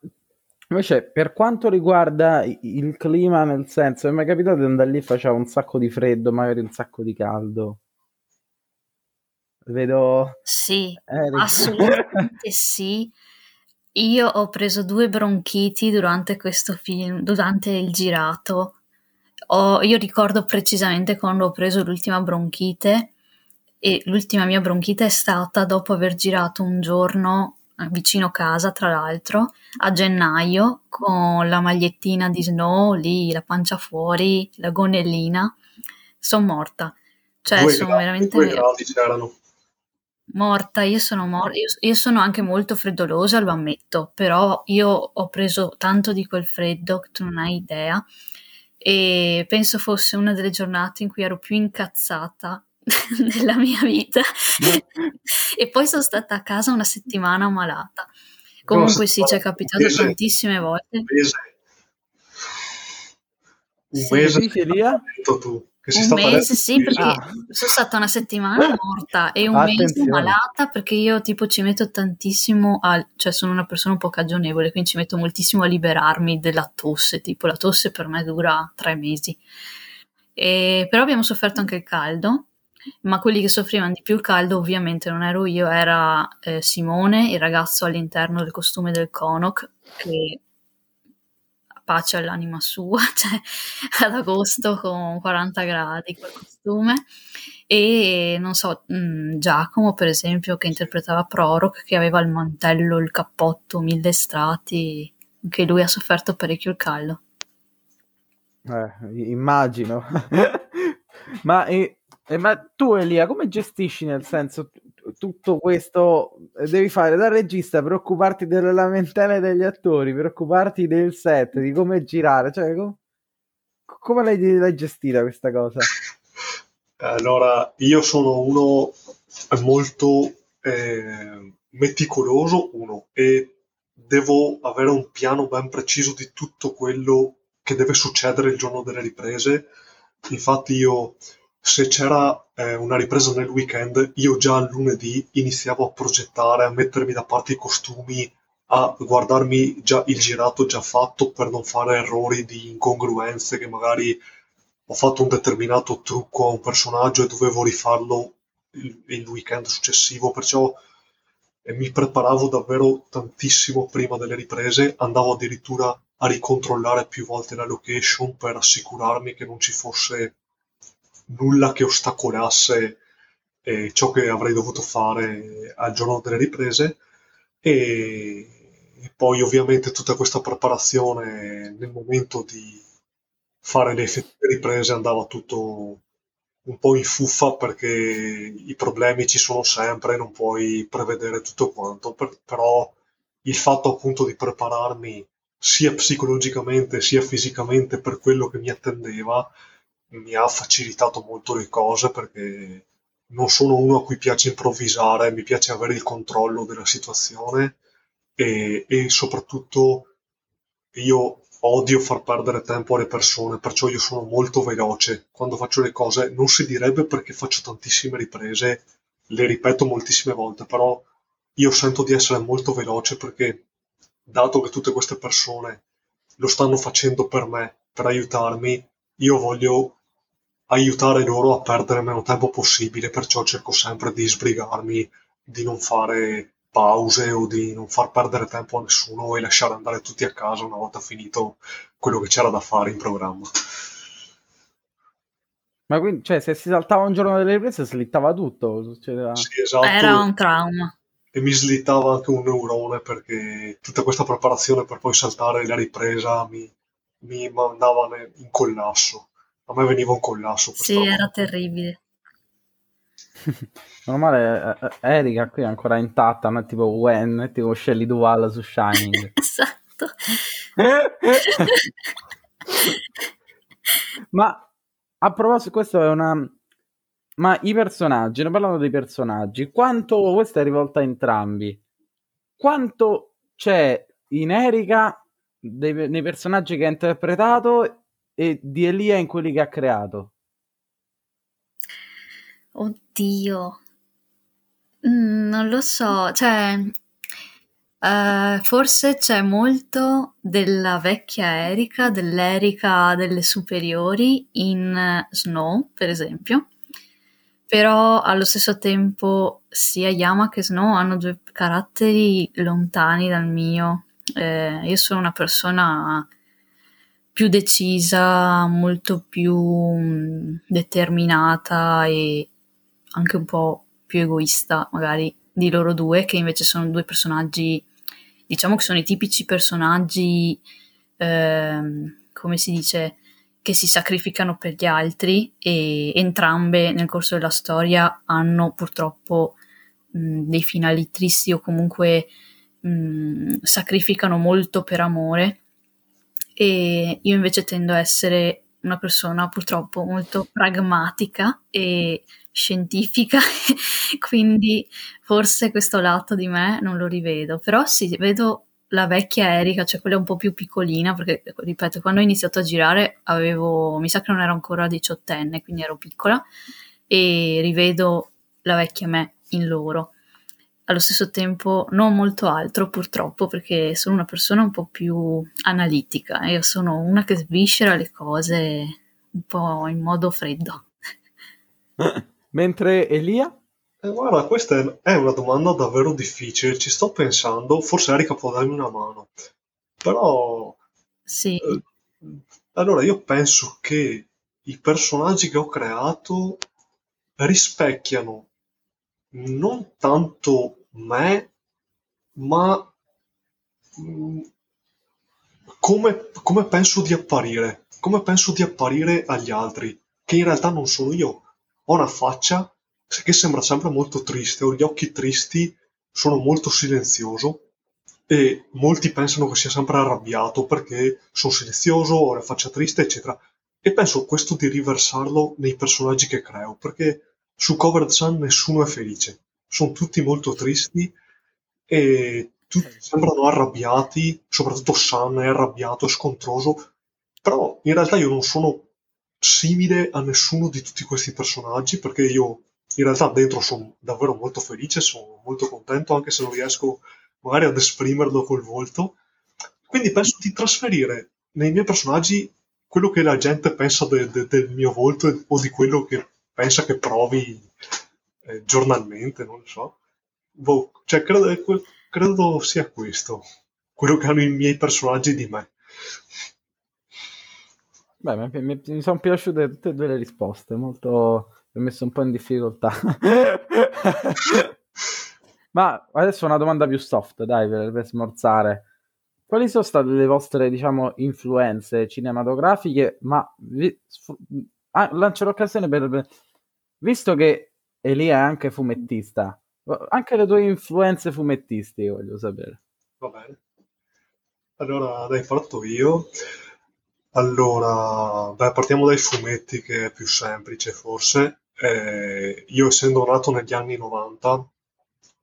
Speaker 1: invece per quanto riguarda il clima, nel senso, è mai capitato di andare lì e faceva un sacco di freddo, magari un sacco di caldo? Vedo...
Speaker 2: Sì, Eric. assolutamente (laughs) sì. Io ho preso due bronchiti durante questo film, durante il girato. Ho, io ricordo precisamente quando ho preso l'ultima bronchite e l'ultima mia bronchite è stata dopo aver girato un giorno eh, vicino casa, tra l'altro, a gennaio, con la magliettina di snow, lì, la pancia fuori, la gonnellina. Sono morta. Cioè, due sono gradi, veramente...
Speaker 3: Due gradi c'erano.
Speaker 2: Morta, io sono morta, io, io sono anche molto freddolosa, lo ammetto, però io ho preso tanto di quel freddo che tu non hai idea e penso fosse una delle giornate in cui ero più incazzata (laughs) della mia vita (laughs) e poi sono stata a casa una settimana malata. Comunque sì, ci è capitato mese, tantissime volte. Un
Speaker 3: mese. Un sì, mese dice Lia? Tu,
Speaker 2: un mese, sì, perché ah. sono stata una settimana morta e un Attenzione. mese malata perché io tipo ci metto tantissimo a, cioè sono una persona un po' cagionevole, quindi ci metto moltissimo a liberarmi della tosse, tipo la tosse per me dura tre mesi. E, però abbiamo sofferto anche il caldo ma quelli che soffrivano di più il caldo ovviamente non ero io, era eh, Simone, il ragazzo all'interno del costume del Conok, che pace all'anima sua, (laughs) cioè ad agosto con 40 gradi quel costume, e non so, mh, mm, Giacomo per esempio che interpretava Proroc, che aveva il mantello, il cappotto, mille strati, che lui ha sofferto parecchio il caldo.
Speaker 1: Eh, immagino. (laughs) Ma eh, ma tu Elia, come gestisci nel senso tutto questo? Eh, devi fare da regista, preoccuparti delle lamentele degli attori, preoccuparti del set, di come girare, cioè com- come l'hai, l'hai gestita questa cosa?
Speaker 3: Allora, io sono uno molto eh, meticoloso, uno, e devo avere un piano ben preciso di tutto quello che deve succedere il giorno delle riprese. Infatti io se c'era eh, una ripresa nel weekend, io già il lunedì iniziavo a progettare, a mettermi da parte i costumi, a guardarmi già il girato già fatto per non fare errori di incongruenze che magari ho fatto un determinato trucco a un personaggio e dovevo rifarlo il, il weekend successivo, perciò eh, mi preparavo davvero tantissimo prima delle riprese, andavo addirittura a ricontrollare più volte la location per assicurarmi che non ci fosse nulla che ostacolasse eh, ciò che avrei dovuto fare al giorno delle riprese. E, e poi ovviamente tutta questa preparazione nel momento di fare le riprese andava tutto un po' in fuffa perché i problemi ci sono sempre, non puoi prevedere tutto quanto, per, però il fatto appunto di prepararmi sia psicologicamente sia fisicamente per quello che mi attendeva mi ha facilitato molto le cose perché non sono uno a cui piace improvvisare, mi piace avere il controllo della situazione e, e soprattutto io odio far perdere tempo alle persone, perciò io sono molto veloce quando faccio le cose. Non si direbbe perché faccio tantissime riprese, le ripeto moltissime volte, però io sento di essere molto veloce perché dato che tutte queste persone lo stanno facendo per me, per aiutarmi, io voglio aiutare loro a perdere meno tempo possibile, perciò cerco sempre di sbrigarmi, di non fare pause o di non far perdere tempo a nessuno e lasciare andare tutti a casa una volta finito quello che c'era da fare in programma.
Speaker 1: Ma quindi, cioè, se si saltava un giorno delle riprese, slittava tutto? Succedeva...
Speaker 3: Sì, esatto.
Speaker 2: Era un trauma.
Speaker 3: E mi slittava anche un neurone perché tutta questa preparazione per poi saltare la ripresa mi, mi mandava in collasso a me veniva un collasso.
Speaker 2: Sì, roba. era terribile. (laughs)
Speaker 1: Meno male, eh, eh, Erika qui è ancora intatta, è tipo Gwen, è tipo Shelly Duval su Shining. (laughs)
Speaker 2: esatto. (laughs)
Speaker 1: Ma a proposito, questo è una... Ma i personaggi, ne parlando dei personaggi, quanto, questa è rivolta a entrambi, quanto c'è in Erika dei, nei personaggi che ha interpretato e di Elia in quelli che ha creato?
Speaker 2: Oddio, mm, non lo so, cioè uh, forse c'è molto della vecchia Erika, dell'Erika delle superiori in Snow, per esempio, però allo stesso tempo sia Yama che Snow hanno due caratteri lontani dal mio. Eh, io sono una persona più decisa, molto più mm, determinata e anche un po' più egoista magari di loro due, che invece sono due personaggi, diciamo che sono i tipici personaggi, ehm, come si dice, che si sacrificano per gli altri e entrambe nel corso della storia hanno purtroppo mh, mm, dei finali tristi o comunque sacrificano molto per amore. E io invece tendo a essere una persona purtroppo molto pragmatica e scientifica, (laughs) quindi forse questo lato di me non lo rivedo, però sì, vedo la vecchia Erika, cioè quella un po' più piccolina, perché ripeto, quando ho iniziato a girare avevo, mi sa che non ero ancora diciottenne, quindi ero piccola, e rivedo la vecchia me in loro. Allo stesso tempo non molto altro purtroppo perché sono una persona un po' più analitica, io sono una che sviscera le cose un po' in modo freddo. (laughs)
Speaker 1: Mentre Elia?
Speaker 3: Eh, guarda, questa è una domanda davvero difficile, ci sto pensando, forse Erika può darmi una mano, però...
Speaker 2: Sì.
Speaker 3: Eh, allora, io penso che i personaggi che ho creato rispecchiano non tanto me, ma mm, come, come penso di apparire, come penso di apparire agli altri, che in realtà non sono io. Ho una faccia che sembra sempre molto triste, ho gli occhi tristi, sono molto silenzioso e molti pensano che sia sempre arrabbiato perché sono silenzioso, ho la faccia triste, eccetera. E penso questo di riversarlo nei personaggi che creo, perché su Covered Sun nessuno è felice, sono tutti molto tristi e tutti sembrano arrabbiati, soprattutto Sun è arrabbiato, scontroso, però in realtà io non sono simile a nessuno di tutti questi personaggi perché io in realtà dentro sono davvero molto felice, sono molto contento anche se non riesco magari ad esprimerlo col volto. Quindi penso di trasferire nei miei personaggi quello che la gente pensa de- de- del mio volto o di quello che pensa che provi eh, giornalmente, non lo so. Boh, cioè, credo, credo sia questo, quello che hanno i miei personaggi di me.
Speaker 1: Beh, mi, mi, mi sono piaciute tutte e due le risposte, molto... mi ho messo un po' in difficoltà. (laughs) Ma adesso una domanda più soft, dai, per, per smorzare. Quali sono state le vostre, diciamo, influenze cinematografiche? Ma vi, ah, lancio l'occasione per, visto che Elia è anche fumettista, anche le tue influenze fumettistiche voglio sapere.
Speaker 3: Va bene. Allora, dai, parto io. Allora, beh, partiamo dai fumetti che è più semplice forse. Eh, io essendo nato negli anni 90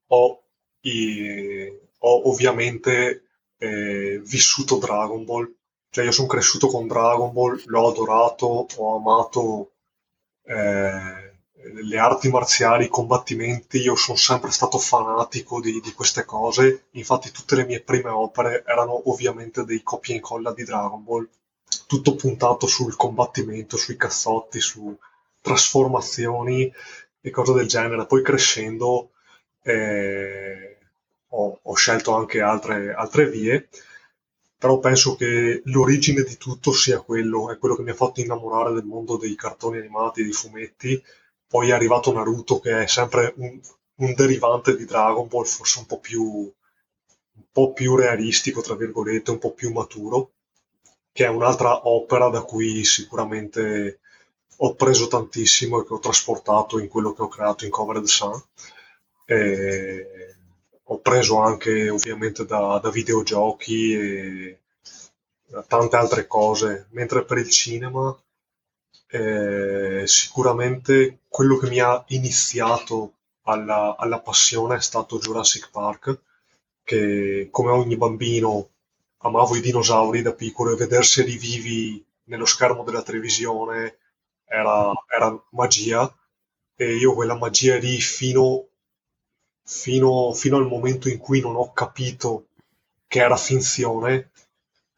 Speaker 3: ho, i, ho ovviamente eh, vissuto Dragon Ball, cioè io sono cresciuto con Dragon Ball, l'ho adorato, ho amato eh, le arti marziali, i combattimenti, io sono sempre stato fanatico di, di, queste cose, infatti tutte le mie prime opere erano ovviamente dei copia e incolla di Dragon Ball tutto puntato sul combattimento, sui cazzotti, su trasformazioni e cose del genere. Poi crescendo eh, ho, ho, scelto anche altre, altre vie, però penso che l'origine di tutto sia quello, è quello che mi ha fatto innamorare del mondo dei cartoni animati, dei fumetti. Poi è arrivato Naruto che è sempre un, un derivante di Dragon Ball, forse un po' più un po' più realistico, tra virgolette, un po' più maturo che è un'altra opera da cui sicuramente ho preso tantissimo e che ho trasportato in quello che ho creato in Covered Sun. E ho preso anche ovviamente da, da videogiochi e tante altre cose, mentre per il cinema eh, sicuramente quello che mi ha iniziato alla, alla passione è stato Jurassic Park, che come ogni bambino amavo i dinosauri da piccolo e vederseli vivi nello schermo della televisione era, era magia. E io quella magia lì fino, fino, fino al momento in cui non ho capito che era finzione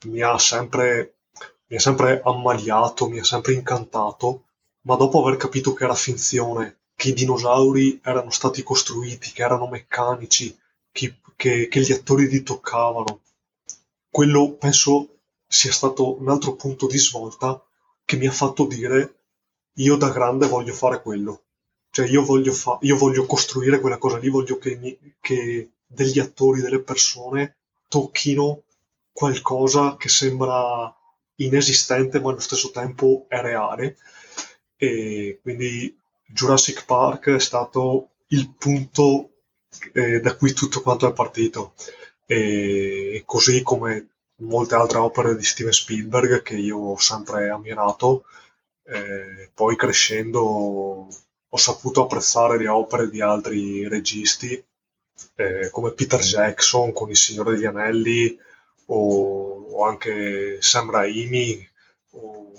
Speaker 3: mi ha sempre, ha sempre ammaliato, mi ha sempre incantato, ma dopo aver capito che era finzione, che i dinosauri erano stati costruiti, che erano meccanici, che, che, che gli attori li toccavano, quello penso sia stato un altro punto di svolta che mi ha fatto dire io da grande voglio fare quello. Cioè io voglio, fa- io voglio costruire quella cosa lì, voglio che, mi- che degli attori, delle persone tocchino qualcosa che sembra inesistente ma allo stesso tempo è reale. E quindi Jurassic Park è stato il punto eh, da cui tutto quanto è partito e così come molte altre opere di Steven Spielberg che io ho sempre ammirato. Eh, poi crescendo ho saputo apprezzare le opere di altri registi eh, come Peter Jackson con Il Signore degli Anelli o, o anche Sam Raimi. O,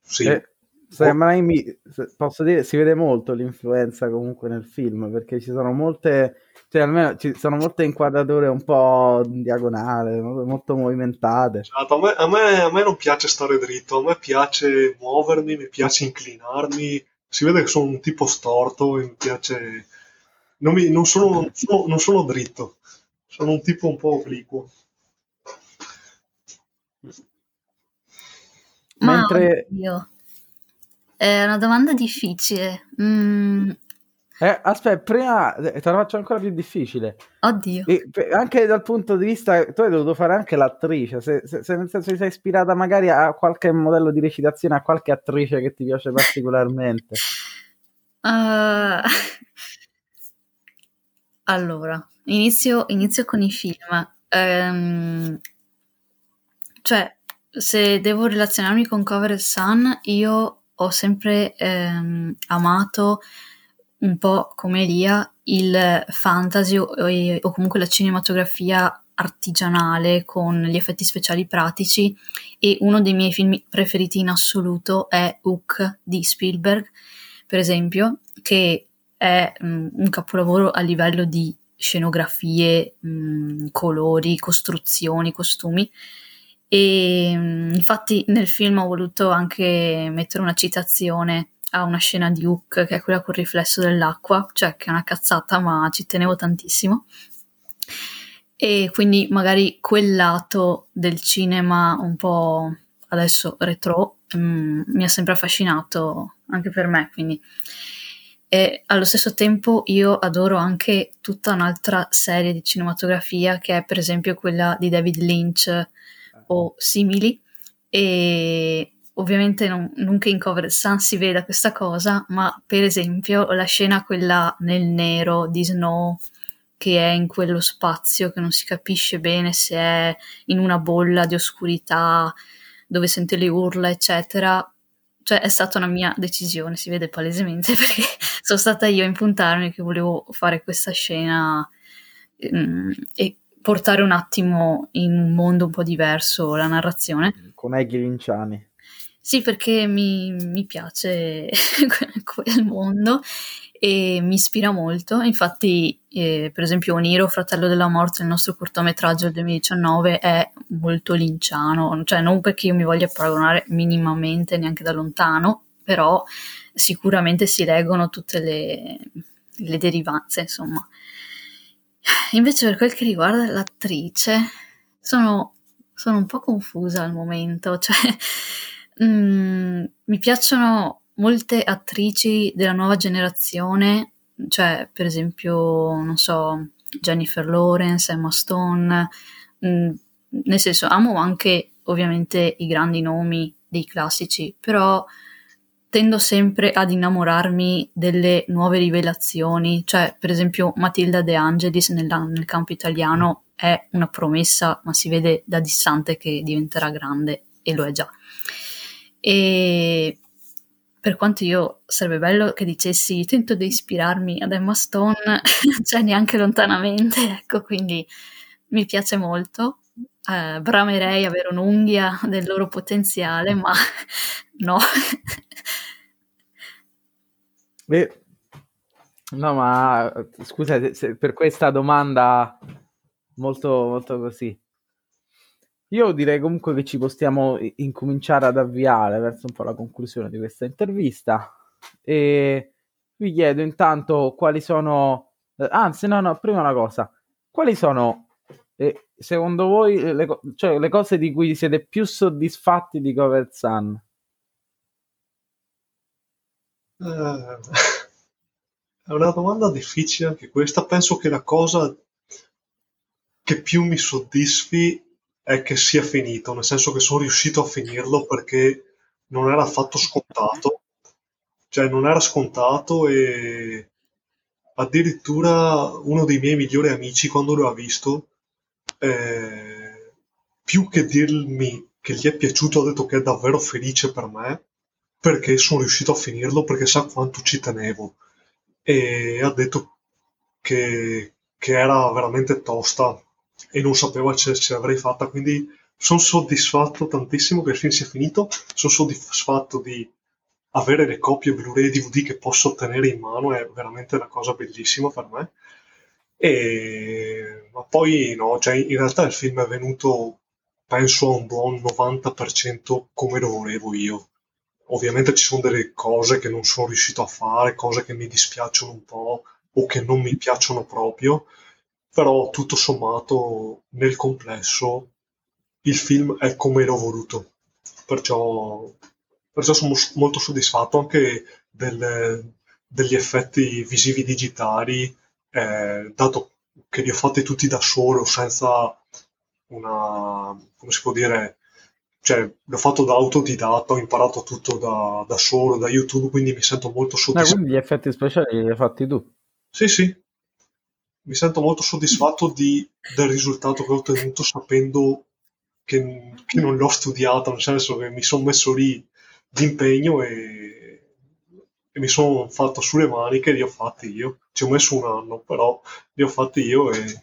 Speaker 3: sì.
Speaker 1: Eh, Sam Raimi, posso dire, si vede molto l'influenza comunque nel film perché ci sono molte, cioè almeno ci sono molte inquadrature un po' in diagonale, molto movimentate.
Speaker 3: Esatto, a, me, a, me, a me non piace stare dritto, a me piace muovermi, mi piace inclinarmi, si vede che sono un tipo storto e mi piace... Non, mi, non, sono, non, sono, non sono dritto, sono un tipo un po' obliquo.
Speaker 2: Mentre... Io. È una domanda difficile. Mm.
Speaker 1: Eh, aspetta, prima eh, te la faccio ancora più difficile.
Speaker 2: Oddio.
Speaker 1: E, anche dal punto di vista, tu hai dovuto fare anche l'attrice, se, se, se nel senso ti sei ispirata magari a qualche modello di recitazione, a qualche attrice che ti piace particolarmente.
Speaker 2: Uh... (laughs) Allora, inizio, inizio, con i film. Um, cioè, se devo relazionarmi con Cover Sun, io ho sempre ehm, amato un po' come Elia il fantasy o, o, comunque la cinematografia artigianale con gli effetti speciali pratici e uno dei miei film preferiti in assoluto è Hook di Spielberg, per esempio, che è um, un capolavoro a livello di scenografie, um, colori, costruzioni, costumi e mm, infatti nel film ho voluto anche mettere una citazione a una scena di Hook che è quella col riflesso dell'acqua, cioè che è una cazzata ma ci tenevo tantissimo. E quindi magari quel lato del cinema un po' adesso retro um, mi ha sempre affascinato anche per me, quindi e allo stesso tempo io adoro anche tutta un'altra serie di cinematografia che è per esempio quella di David Lynch o simili e ovviamente non, non che in Cover Sun si veda questa cosa, ma per esempio la scena quella nel nero di Snow che è in quello spazio che non si capisce bene se è in una bolla di oscurità dove sente le urla, eccetera. Cioè è stata una mia decisione, si vede palesemente (laughs) perché sono stata io a impuntarmi che volevo fare questa scena mm, e portare un attimo in un mondo un po' diverso la narrazione.
Speaker 1: Con Eghi Linciani.
Speaker 2: Sì, perché mi, mi piace (laughs) quel mondo e mi ispira molto. Infatti, eh, per esempio, Oniro, Fratello della Morte, il nostro cortometraggio del 2019, è molto linciano, cioè non perché io mi voglia paragonare minimamente neanche da lontano, però sicuramente si leggono tutte le, le derivanze, insomma. Invece per quel che riguarda l'attrice, sono, sono un po' confusa al momento, (laughs) cioè mm, mi piacciono molte attrici della nuova generazione, cioè per esempio, non so, Jennifer Lawrence, Emma Stone, mm, nel senso amo anche ovviamente i grandi nomi dei classici, però tendo sempre ad innamorarmi delle nuove rivelazioni, cioè per esempio Matilda De Angelis nella, nel campo italiano è una promessa, ma si vede da distante che diventerà grande e lo è già. E per quanto io sarebbe bello che dicessi tento di ispirarmi ad Emma Stone, (laughs) cioè neanche lontanamente, ecco, quindi mi piace molto. Eh, bramerei avere un'unghia (laughs) del loro potenziale, ma (laughs) no.
Speaker 1: Beh, no, ma scusa se, per questa domanda molto, molto così. Io direi comunque che ci possiamo incominciare ad avviare verso un po' la conclusione di questa intervista e vi chiedo intanto quali sono, eh, anzi no, no, prima una cosa, quali sono eh, secondo voi le, cioè, le cose di cui siete più soddisfatti di Cover Sun?
Speaker 3: Eh, (laughs) è una domanda difficile anche questa. Penso che la cosa che più mi soddisfi è che sia finito, nel senso che sono riuscito a finirlo perché non era affatto scontato, cioè non era scontato e addirittura uno dei miei migliori amici quando lo ha visto, eh, più che dirmi che gli è piaciuto, ha detto che è davvero felice per me perché sono riuscito a finirlo, perché sa quanto ci tenevo. e ha detto che, che era veramente tosta e non sapeva se ce l'avrei fatta, quindi sono soddisfatto tantissimo che il film sia finito, sono soddisfatto di avere le copie Blu-ray e DVD che posso tenere in mano, è veramente una cosa bellissima per me. E... Ma poi no, cioè in realtà il film è venuto penso a un buon 90% come lo volevo io. Ovviamente ci sono delle cose che non sono riuscito a fare, cose che mi dispiacciono un po' o che non mi piacciono proprio, però tutto sommato nel complesso il film è come l'ho voluto. Perciò, perciò sono molto soddisfatto anche del, degli effetti visivi digitali, eh, dato che li ho fatti tutti da solo, senza una, come si può dire, cioè l'ho fatto da autodidatta, ho imparato tutto da, da solo, da YouTube, quindi mi sento molto soddisfatto.
Speaker 1: No, quindi gli effetti speciali li hai fatti tu?
Speaker 3: Sì, sì. Mi sento molto soddisfatto di, del risultato che ho ottenuto sapendo che, che non l'ho studiato, nel senso che mi sono messo lì d'impegno e, e mi sono fatto sulle maniche li ho fatti io. Ci ho messo un anno, però li ho fatti io e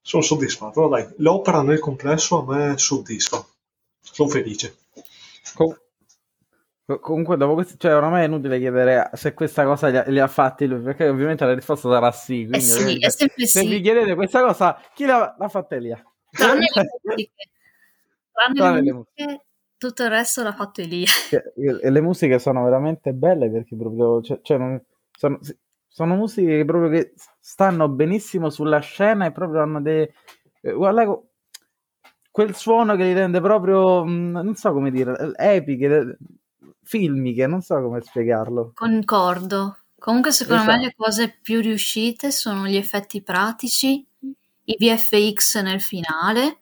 Speaker 3: sono soddisfatto. dai, l'opera nel complesso a me soddisfa. Sono felice.
Speaker 1: Com- comunque, dopo questo, cioè, oramai è inutile chiedere se questa cosa li ha, li ha fatti lui, perché ovviamente la risposta sarà sì. Quindi,
Speaker 2: eh sì,
Speaker 1: se
Speaker 2: sì.
Speaker 1: vi chiedete questa cosa, chi l'ha, l'ha fatta Elia?
Speaker 2: Tranne le musiche. Tranne le musiche, tutto il resto l'ha fatto Elia.
Speaker 1: E le musiche sono veramente belle perché proprio, cioè, cioè non, sono, sono musiche che proprio che stanno benissimo sulla scena e proprio hanno dei... Eh, guarda, quel suono che li rende proprio, mm, non so come dire, epiche, filmiche, non so come spiegarlo.
Speaker 2: Concordo. Comunque secondo esatto. me le cose più riuscite sono gli effetti pratici, i VFX nel finale,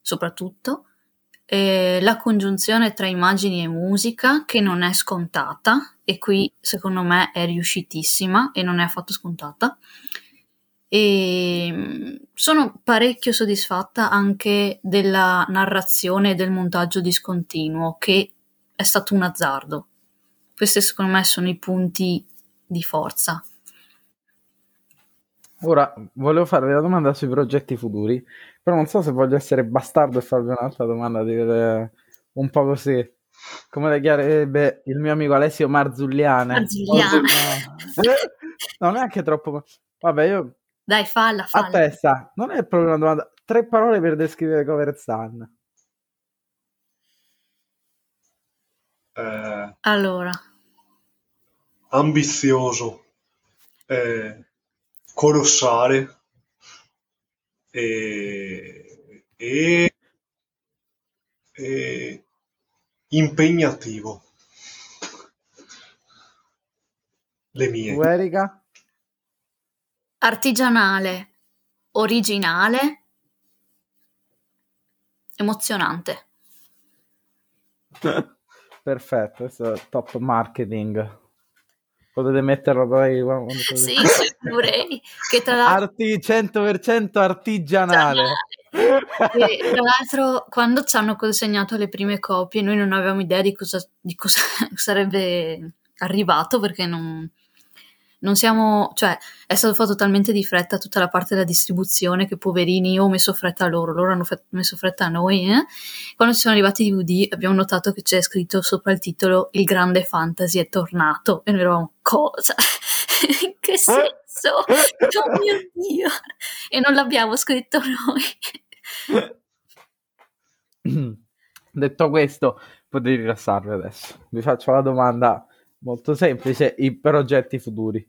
Speaker 2: soprattutto, la congiunzione tra immagini e musica che non è scontata e qui secondo me è riuscitissima e non è affatto scontata. E mm, sono parecchio soddisfatta anche della narrazione e del montaggio discontinuo che è stato un azzardo. Questi secondo me sono i punti di forza.
Speaker 1: Ora volevo farvi una domanda sui progetti futuri, però non so se voglio essere bastardo e farvi un'altra domanda eh, un po' così. Come le chiarerebbe il mio amico Alessio Marzulliane.
Speaker 2: Marzulliane.
Speaker 1: non è anche troppo. Vabbè, io.
Speaker 2: Dai, falla, falla.
Speaker 1: A testa, non è proprio una domanda. Tre parole per descrivere Cover Sun.
Speaker 3: Eh,
Speaker 2: allora.
Speaker 3: Ambizioso. Eh, colossale e, e, e impegnativo. Le mie.
Speaker 1: Erika?
Speaker 2: Artigianale, originale, emozionante.
Speaker 1: Perfetto, questo è top marketing. Potete metterlo poi quando
Speaker 2: Sì, sì, pure. Che tra l'altro...
Speaker 1: Arti 100% artigianale.
Speaker 2: E, tra l'altro, quando ci hanno consegnato le prime copie, noi non avevamo idea di cosa, di cosa (laughs) sarebbe arrivato perché non, non siamo, cioè è stato fatto talmente di fretta tutta la parte della distribuzione che poverini io ho messo fretta a loro, loro hanno fe- messo fretta a noi. Eh? Quando ci sono arrivati i DVD abbiamo notato che c'è scritto sopra il titolo Il grande fantasy è tornato e noi eravamo cosa? In (laughs) che senso? Oh mio Dio! E non l'abbiamo scritto noi. (clears throat)
Speaker 1: Detto questo, potete rilassarvi adesso. Vi faccio la domanda molto semplice, i progetti futuri.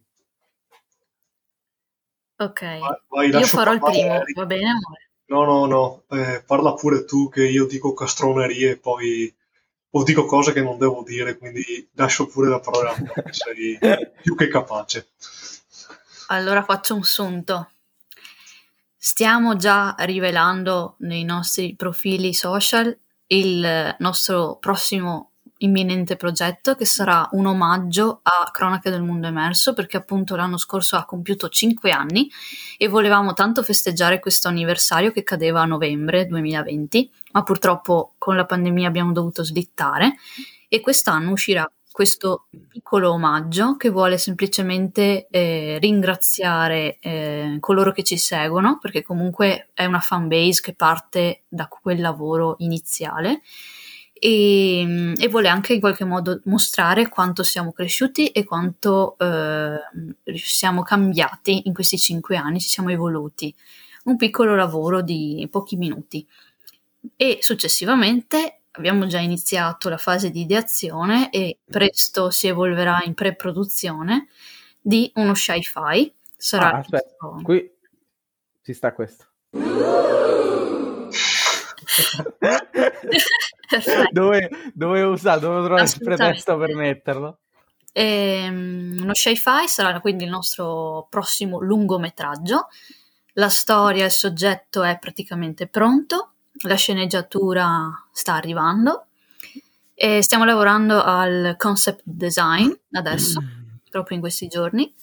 Speaker 2: Ok, vai, vai, io farò il primo, Eric. va bene amore?
Speaker 3: No, no, no, eh, parla pure tu che io dico castronerie e poi o dico cose che non devo dire, quindi lascio pure la parola a te che sei (laughs) più che capace.
Speaker 2: Allora faccio un sunto. Stiamo già rivelando nei nostri profili social il nostro prossimo imminente progetto che sarà un omaggio a Cronache del Mondo Emerso perché appunto l'anno scorso ha compiuto 5 anni e volevamo tanto festeggiare questo anniversario che cadeva a novembre 2020 ma purtroppo con la pandemia abbiamo dovuto slittare e quest'anno uscirà questo piccolo omaggio che vuole semplicemente eh, ringraziare eh, coloro che ci seguono, perché comunque è una fan base che parte da quel lavoro iniziale e, e vuole anche in qualche modo mostrare quanto siamo cresciuti e quanto eh, siamo cambiati in questi cinque anni, ci siamo evoluti. Un piccolo lavoro di pochi minuti. E successivamente abbiamo già iniziato la fase di ideazione e presto si evolverà in pre-produzione di uno sci-fi. Sarà
Speaker 1: ah, aspetta, questo... qui ci sta questo. (laughs) (laughs) (laughs) dove, dove usare, dove trovare il pretesto per metterlo?
Speaker 2: Ehm, uno sci-fi sarà quindi il nostro prossimo lungometraggio. La storia, il soggetto è praticamente pronto la sceneggiatura sta arrivando e stiamo lavorando al concept design adesso, mm. (clears throat) proprio in questi giorni.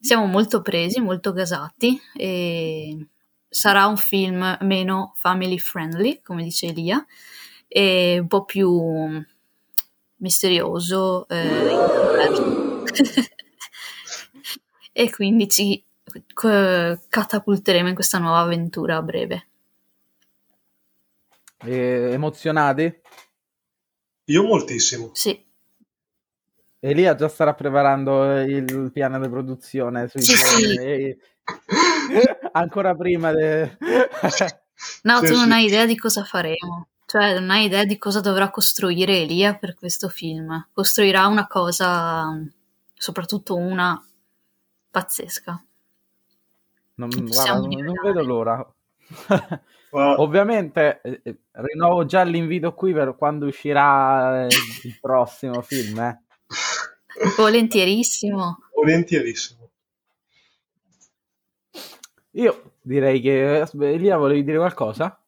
Speaker 2: Siamo molto presi, molto gasati e sarà un film meno family friendly, come dice Elia, e un po' più misterioso eh, (laughs) e quindi ci catapulteremo in questa nuova avventura a breve.
Speaker 1: E emozionati?
Speaker 3: Io moltissimo.
Speaker 2: Sì.
Speaker 1: Elia già starà preparando il piano di produzione sui
Speaker 2: sì, sì. (laughs)
Speaker 1: ancora prima de...
Speaker 2: no, sì, tu non hai idea di cosa faremo cioè non hai idea di cosa dovrà costruire Elia per questo film costruirà una cosa soprattutto una pazzesca
Speaker 1: non, guarda, non vedo l'ora (laughs) Ovviamente eh, eh, rinnovo già l'invito qui per quando uscirà eh, il prossimo film. Eh.
Speaker 2: Volentierissimo.
Speaker 3: Volentierissimo.
Speaker 1: Io direi che Elia volevi dire qualcosa?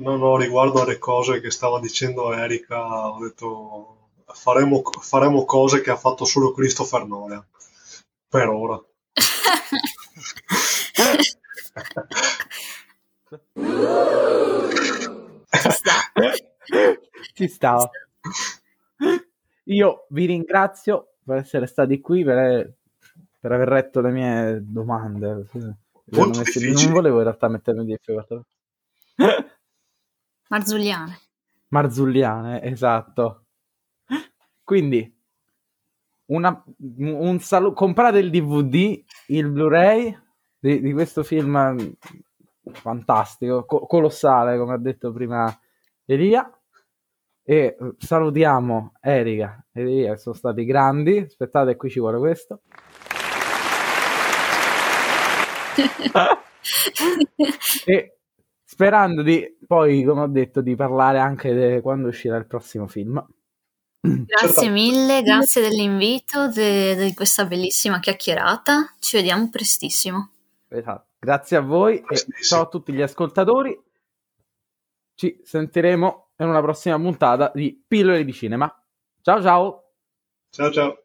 Speaker 3: No, no, riguardo alle cose che stava dicendo Erika, ho detto faremo, faremo cose che ha fatto solo Christopher Nolan. Per ora.
Speaker 2: Ci sta.
Speaker 1: Ci sta. Io vi ringrazio per essere stati qui, per, per aver letto le mie domande. Non volevo in realtà mettermi di difficoltà.
Speaker 2: Marzulliane.
Speaker 1: Marzulliane, esatto. Quindi, una, un saluto, comprate il DVD, il Blu-ray di, di questo film fantastico, co- colossale, come ha detto prima Elia. E eh, salutiamo Erika e Elia, sono stati grandi. Aspettate, qui ci vuole questo. (laughs) e sperando di poi, come ho detto, di parlare anche di quando uscirà il prossimo film.
Speaker 2: Grazie mille, grazie dell'invito, di questa bellissima chiacchierata. Ci vediamo prestissimo.
Speaker 1: Esatto. Grazie a voi e ciao a tutti gli ascoltatori. Ci sentiremo in una prossima puntata di Pillole di Cinema. Ciao ciao.
Speaker 3: Ciao ciao.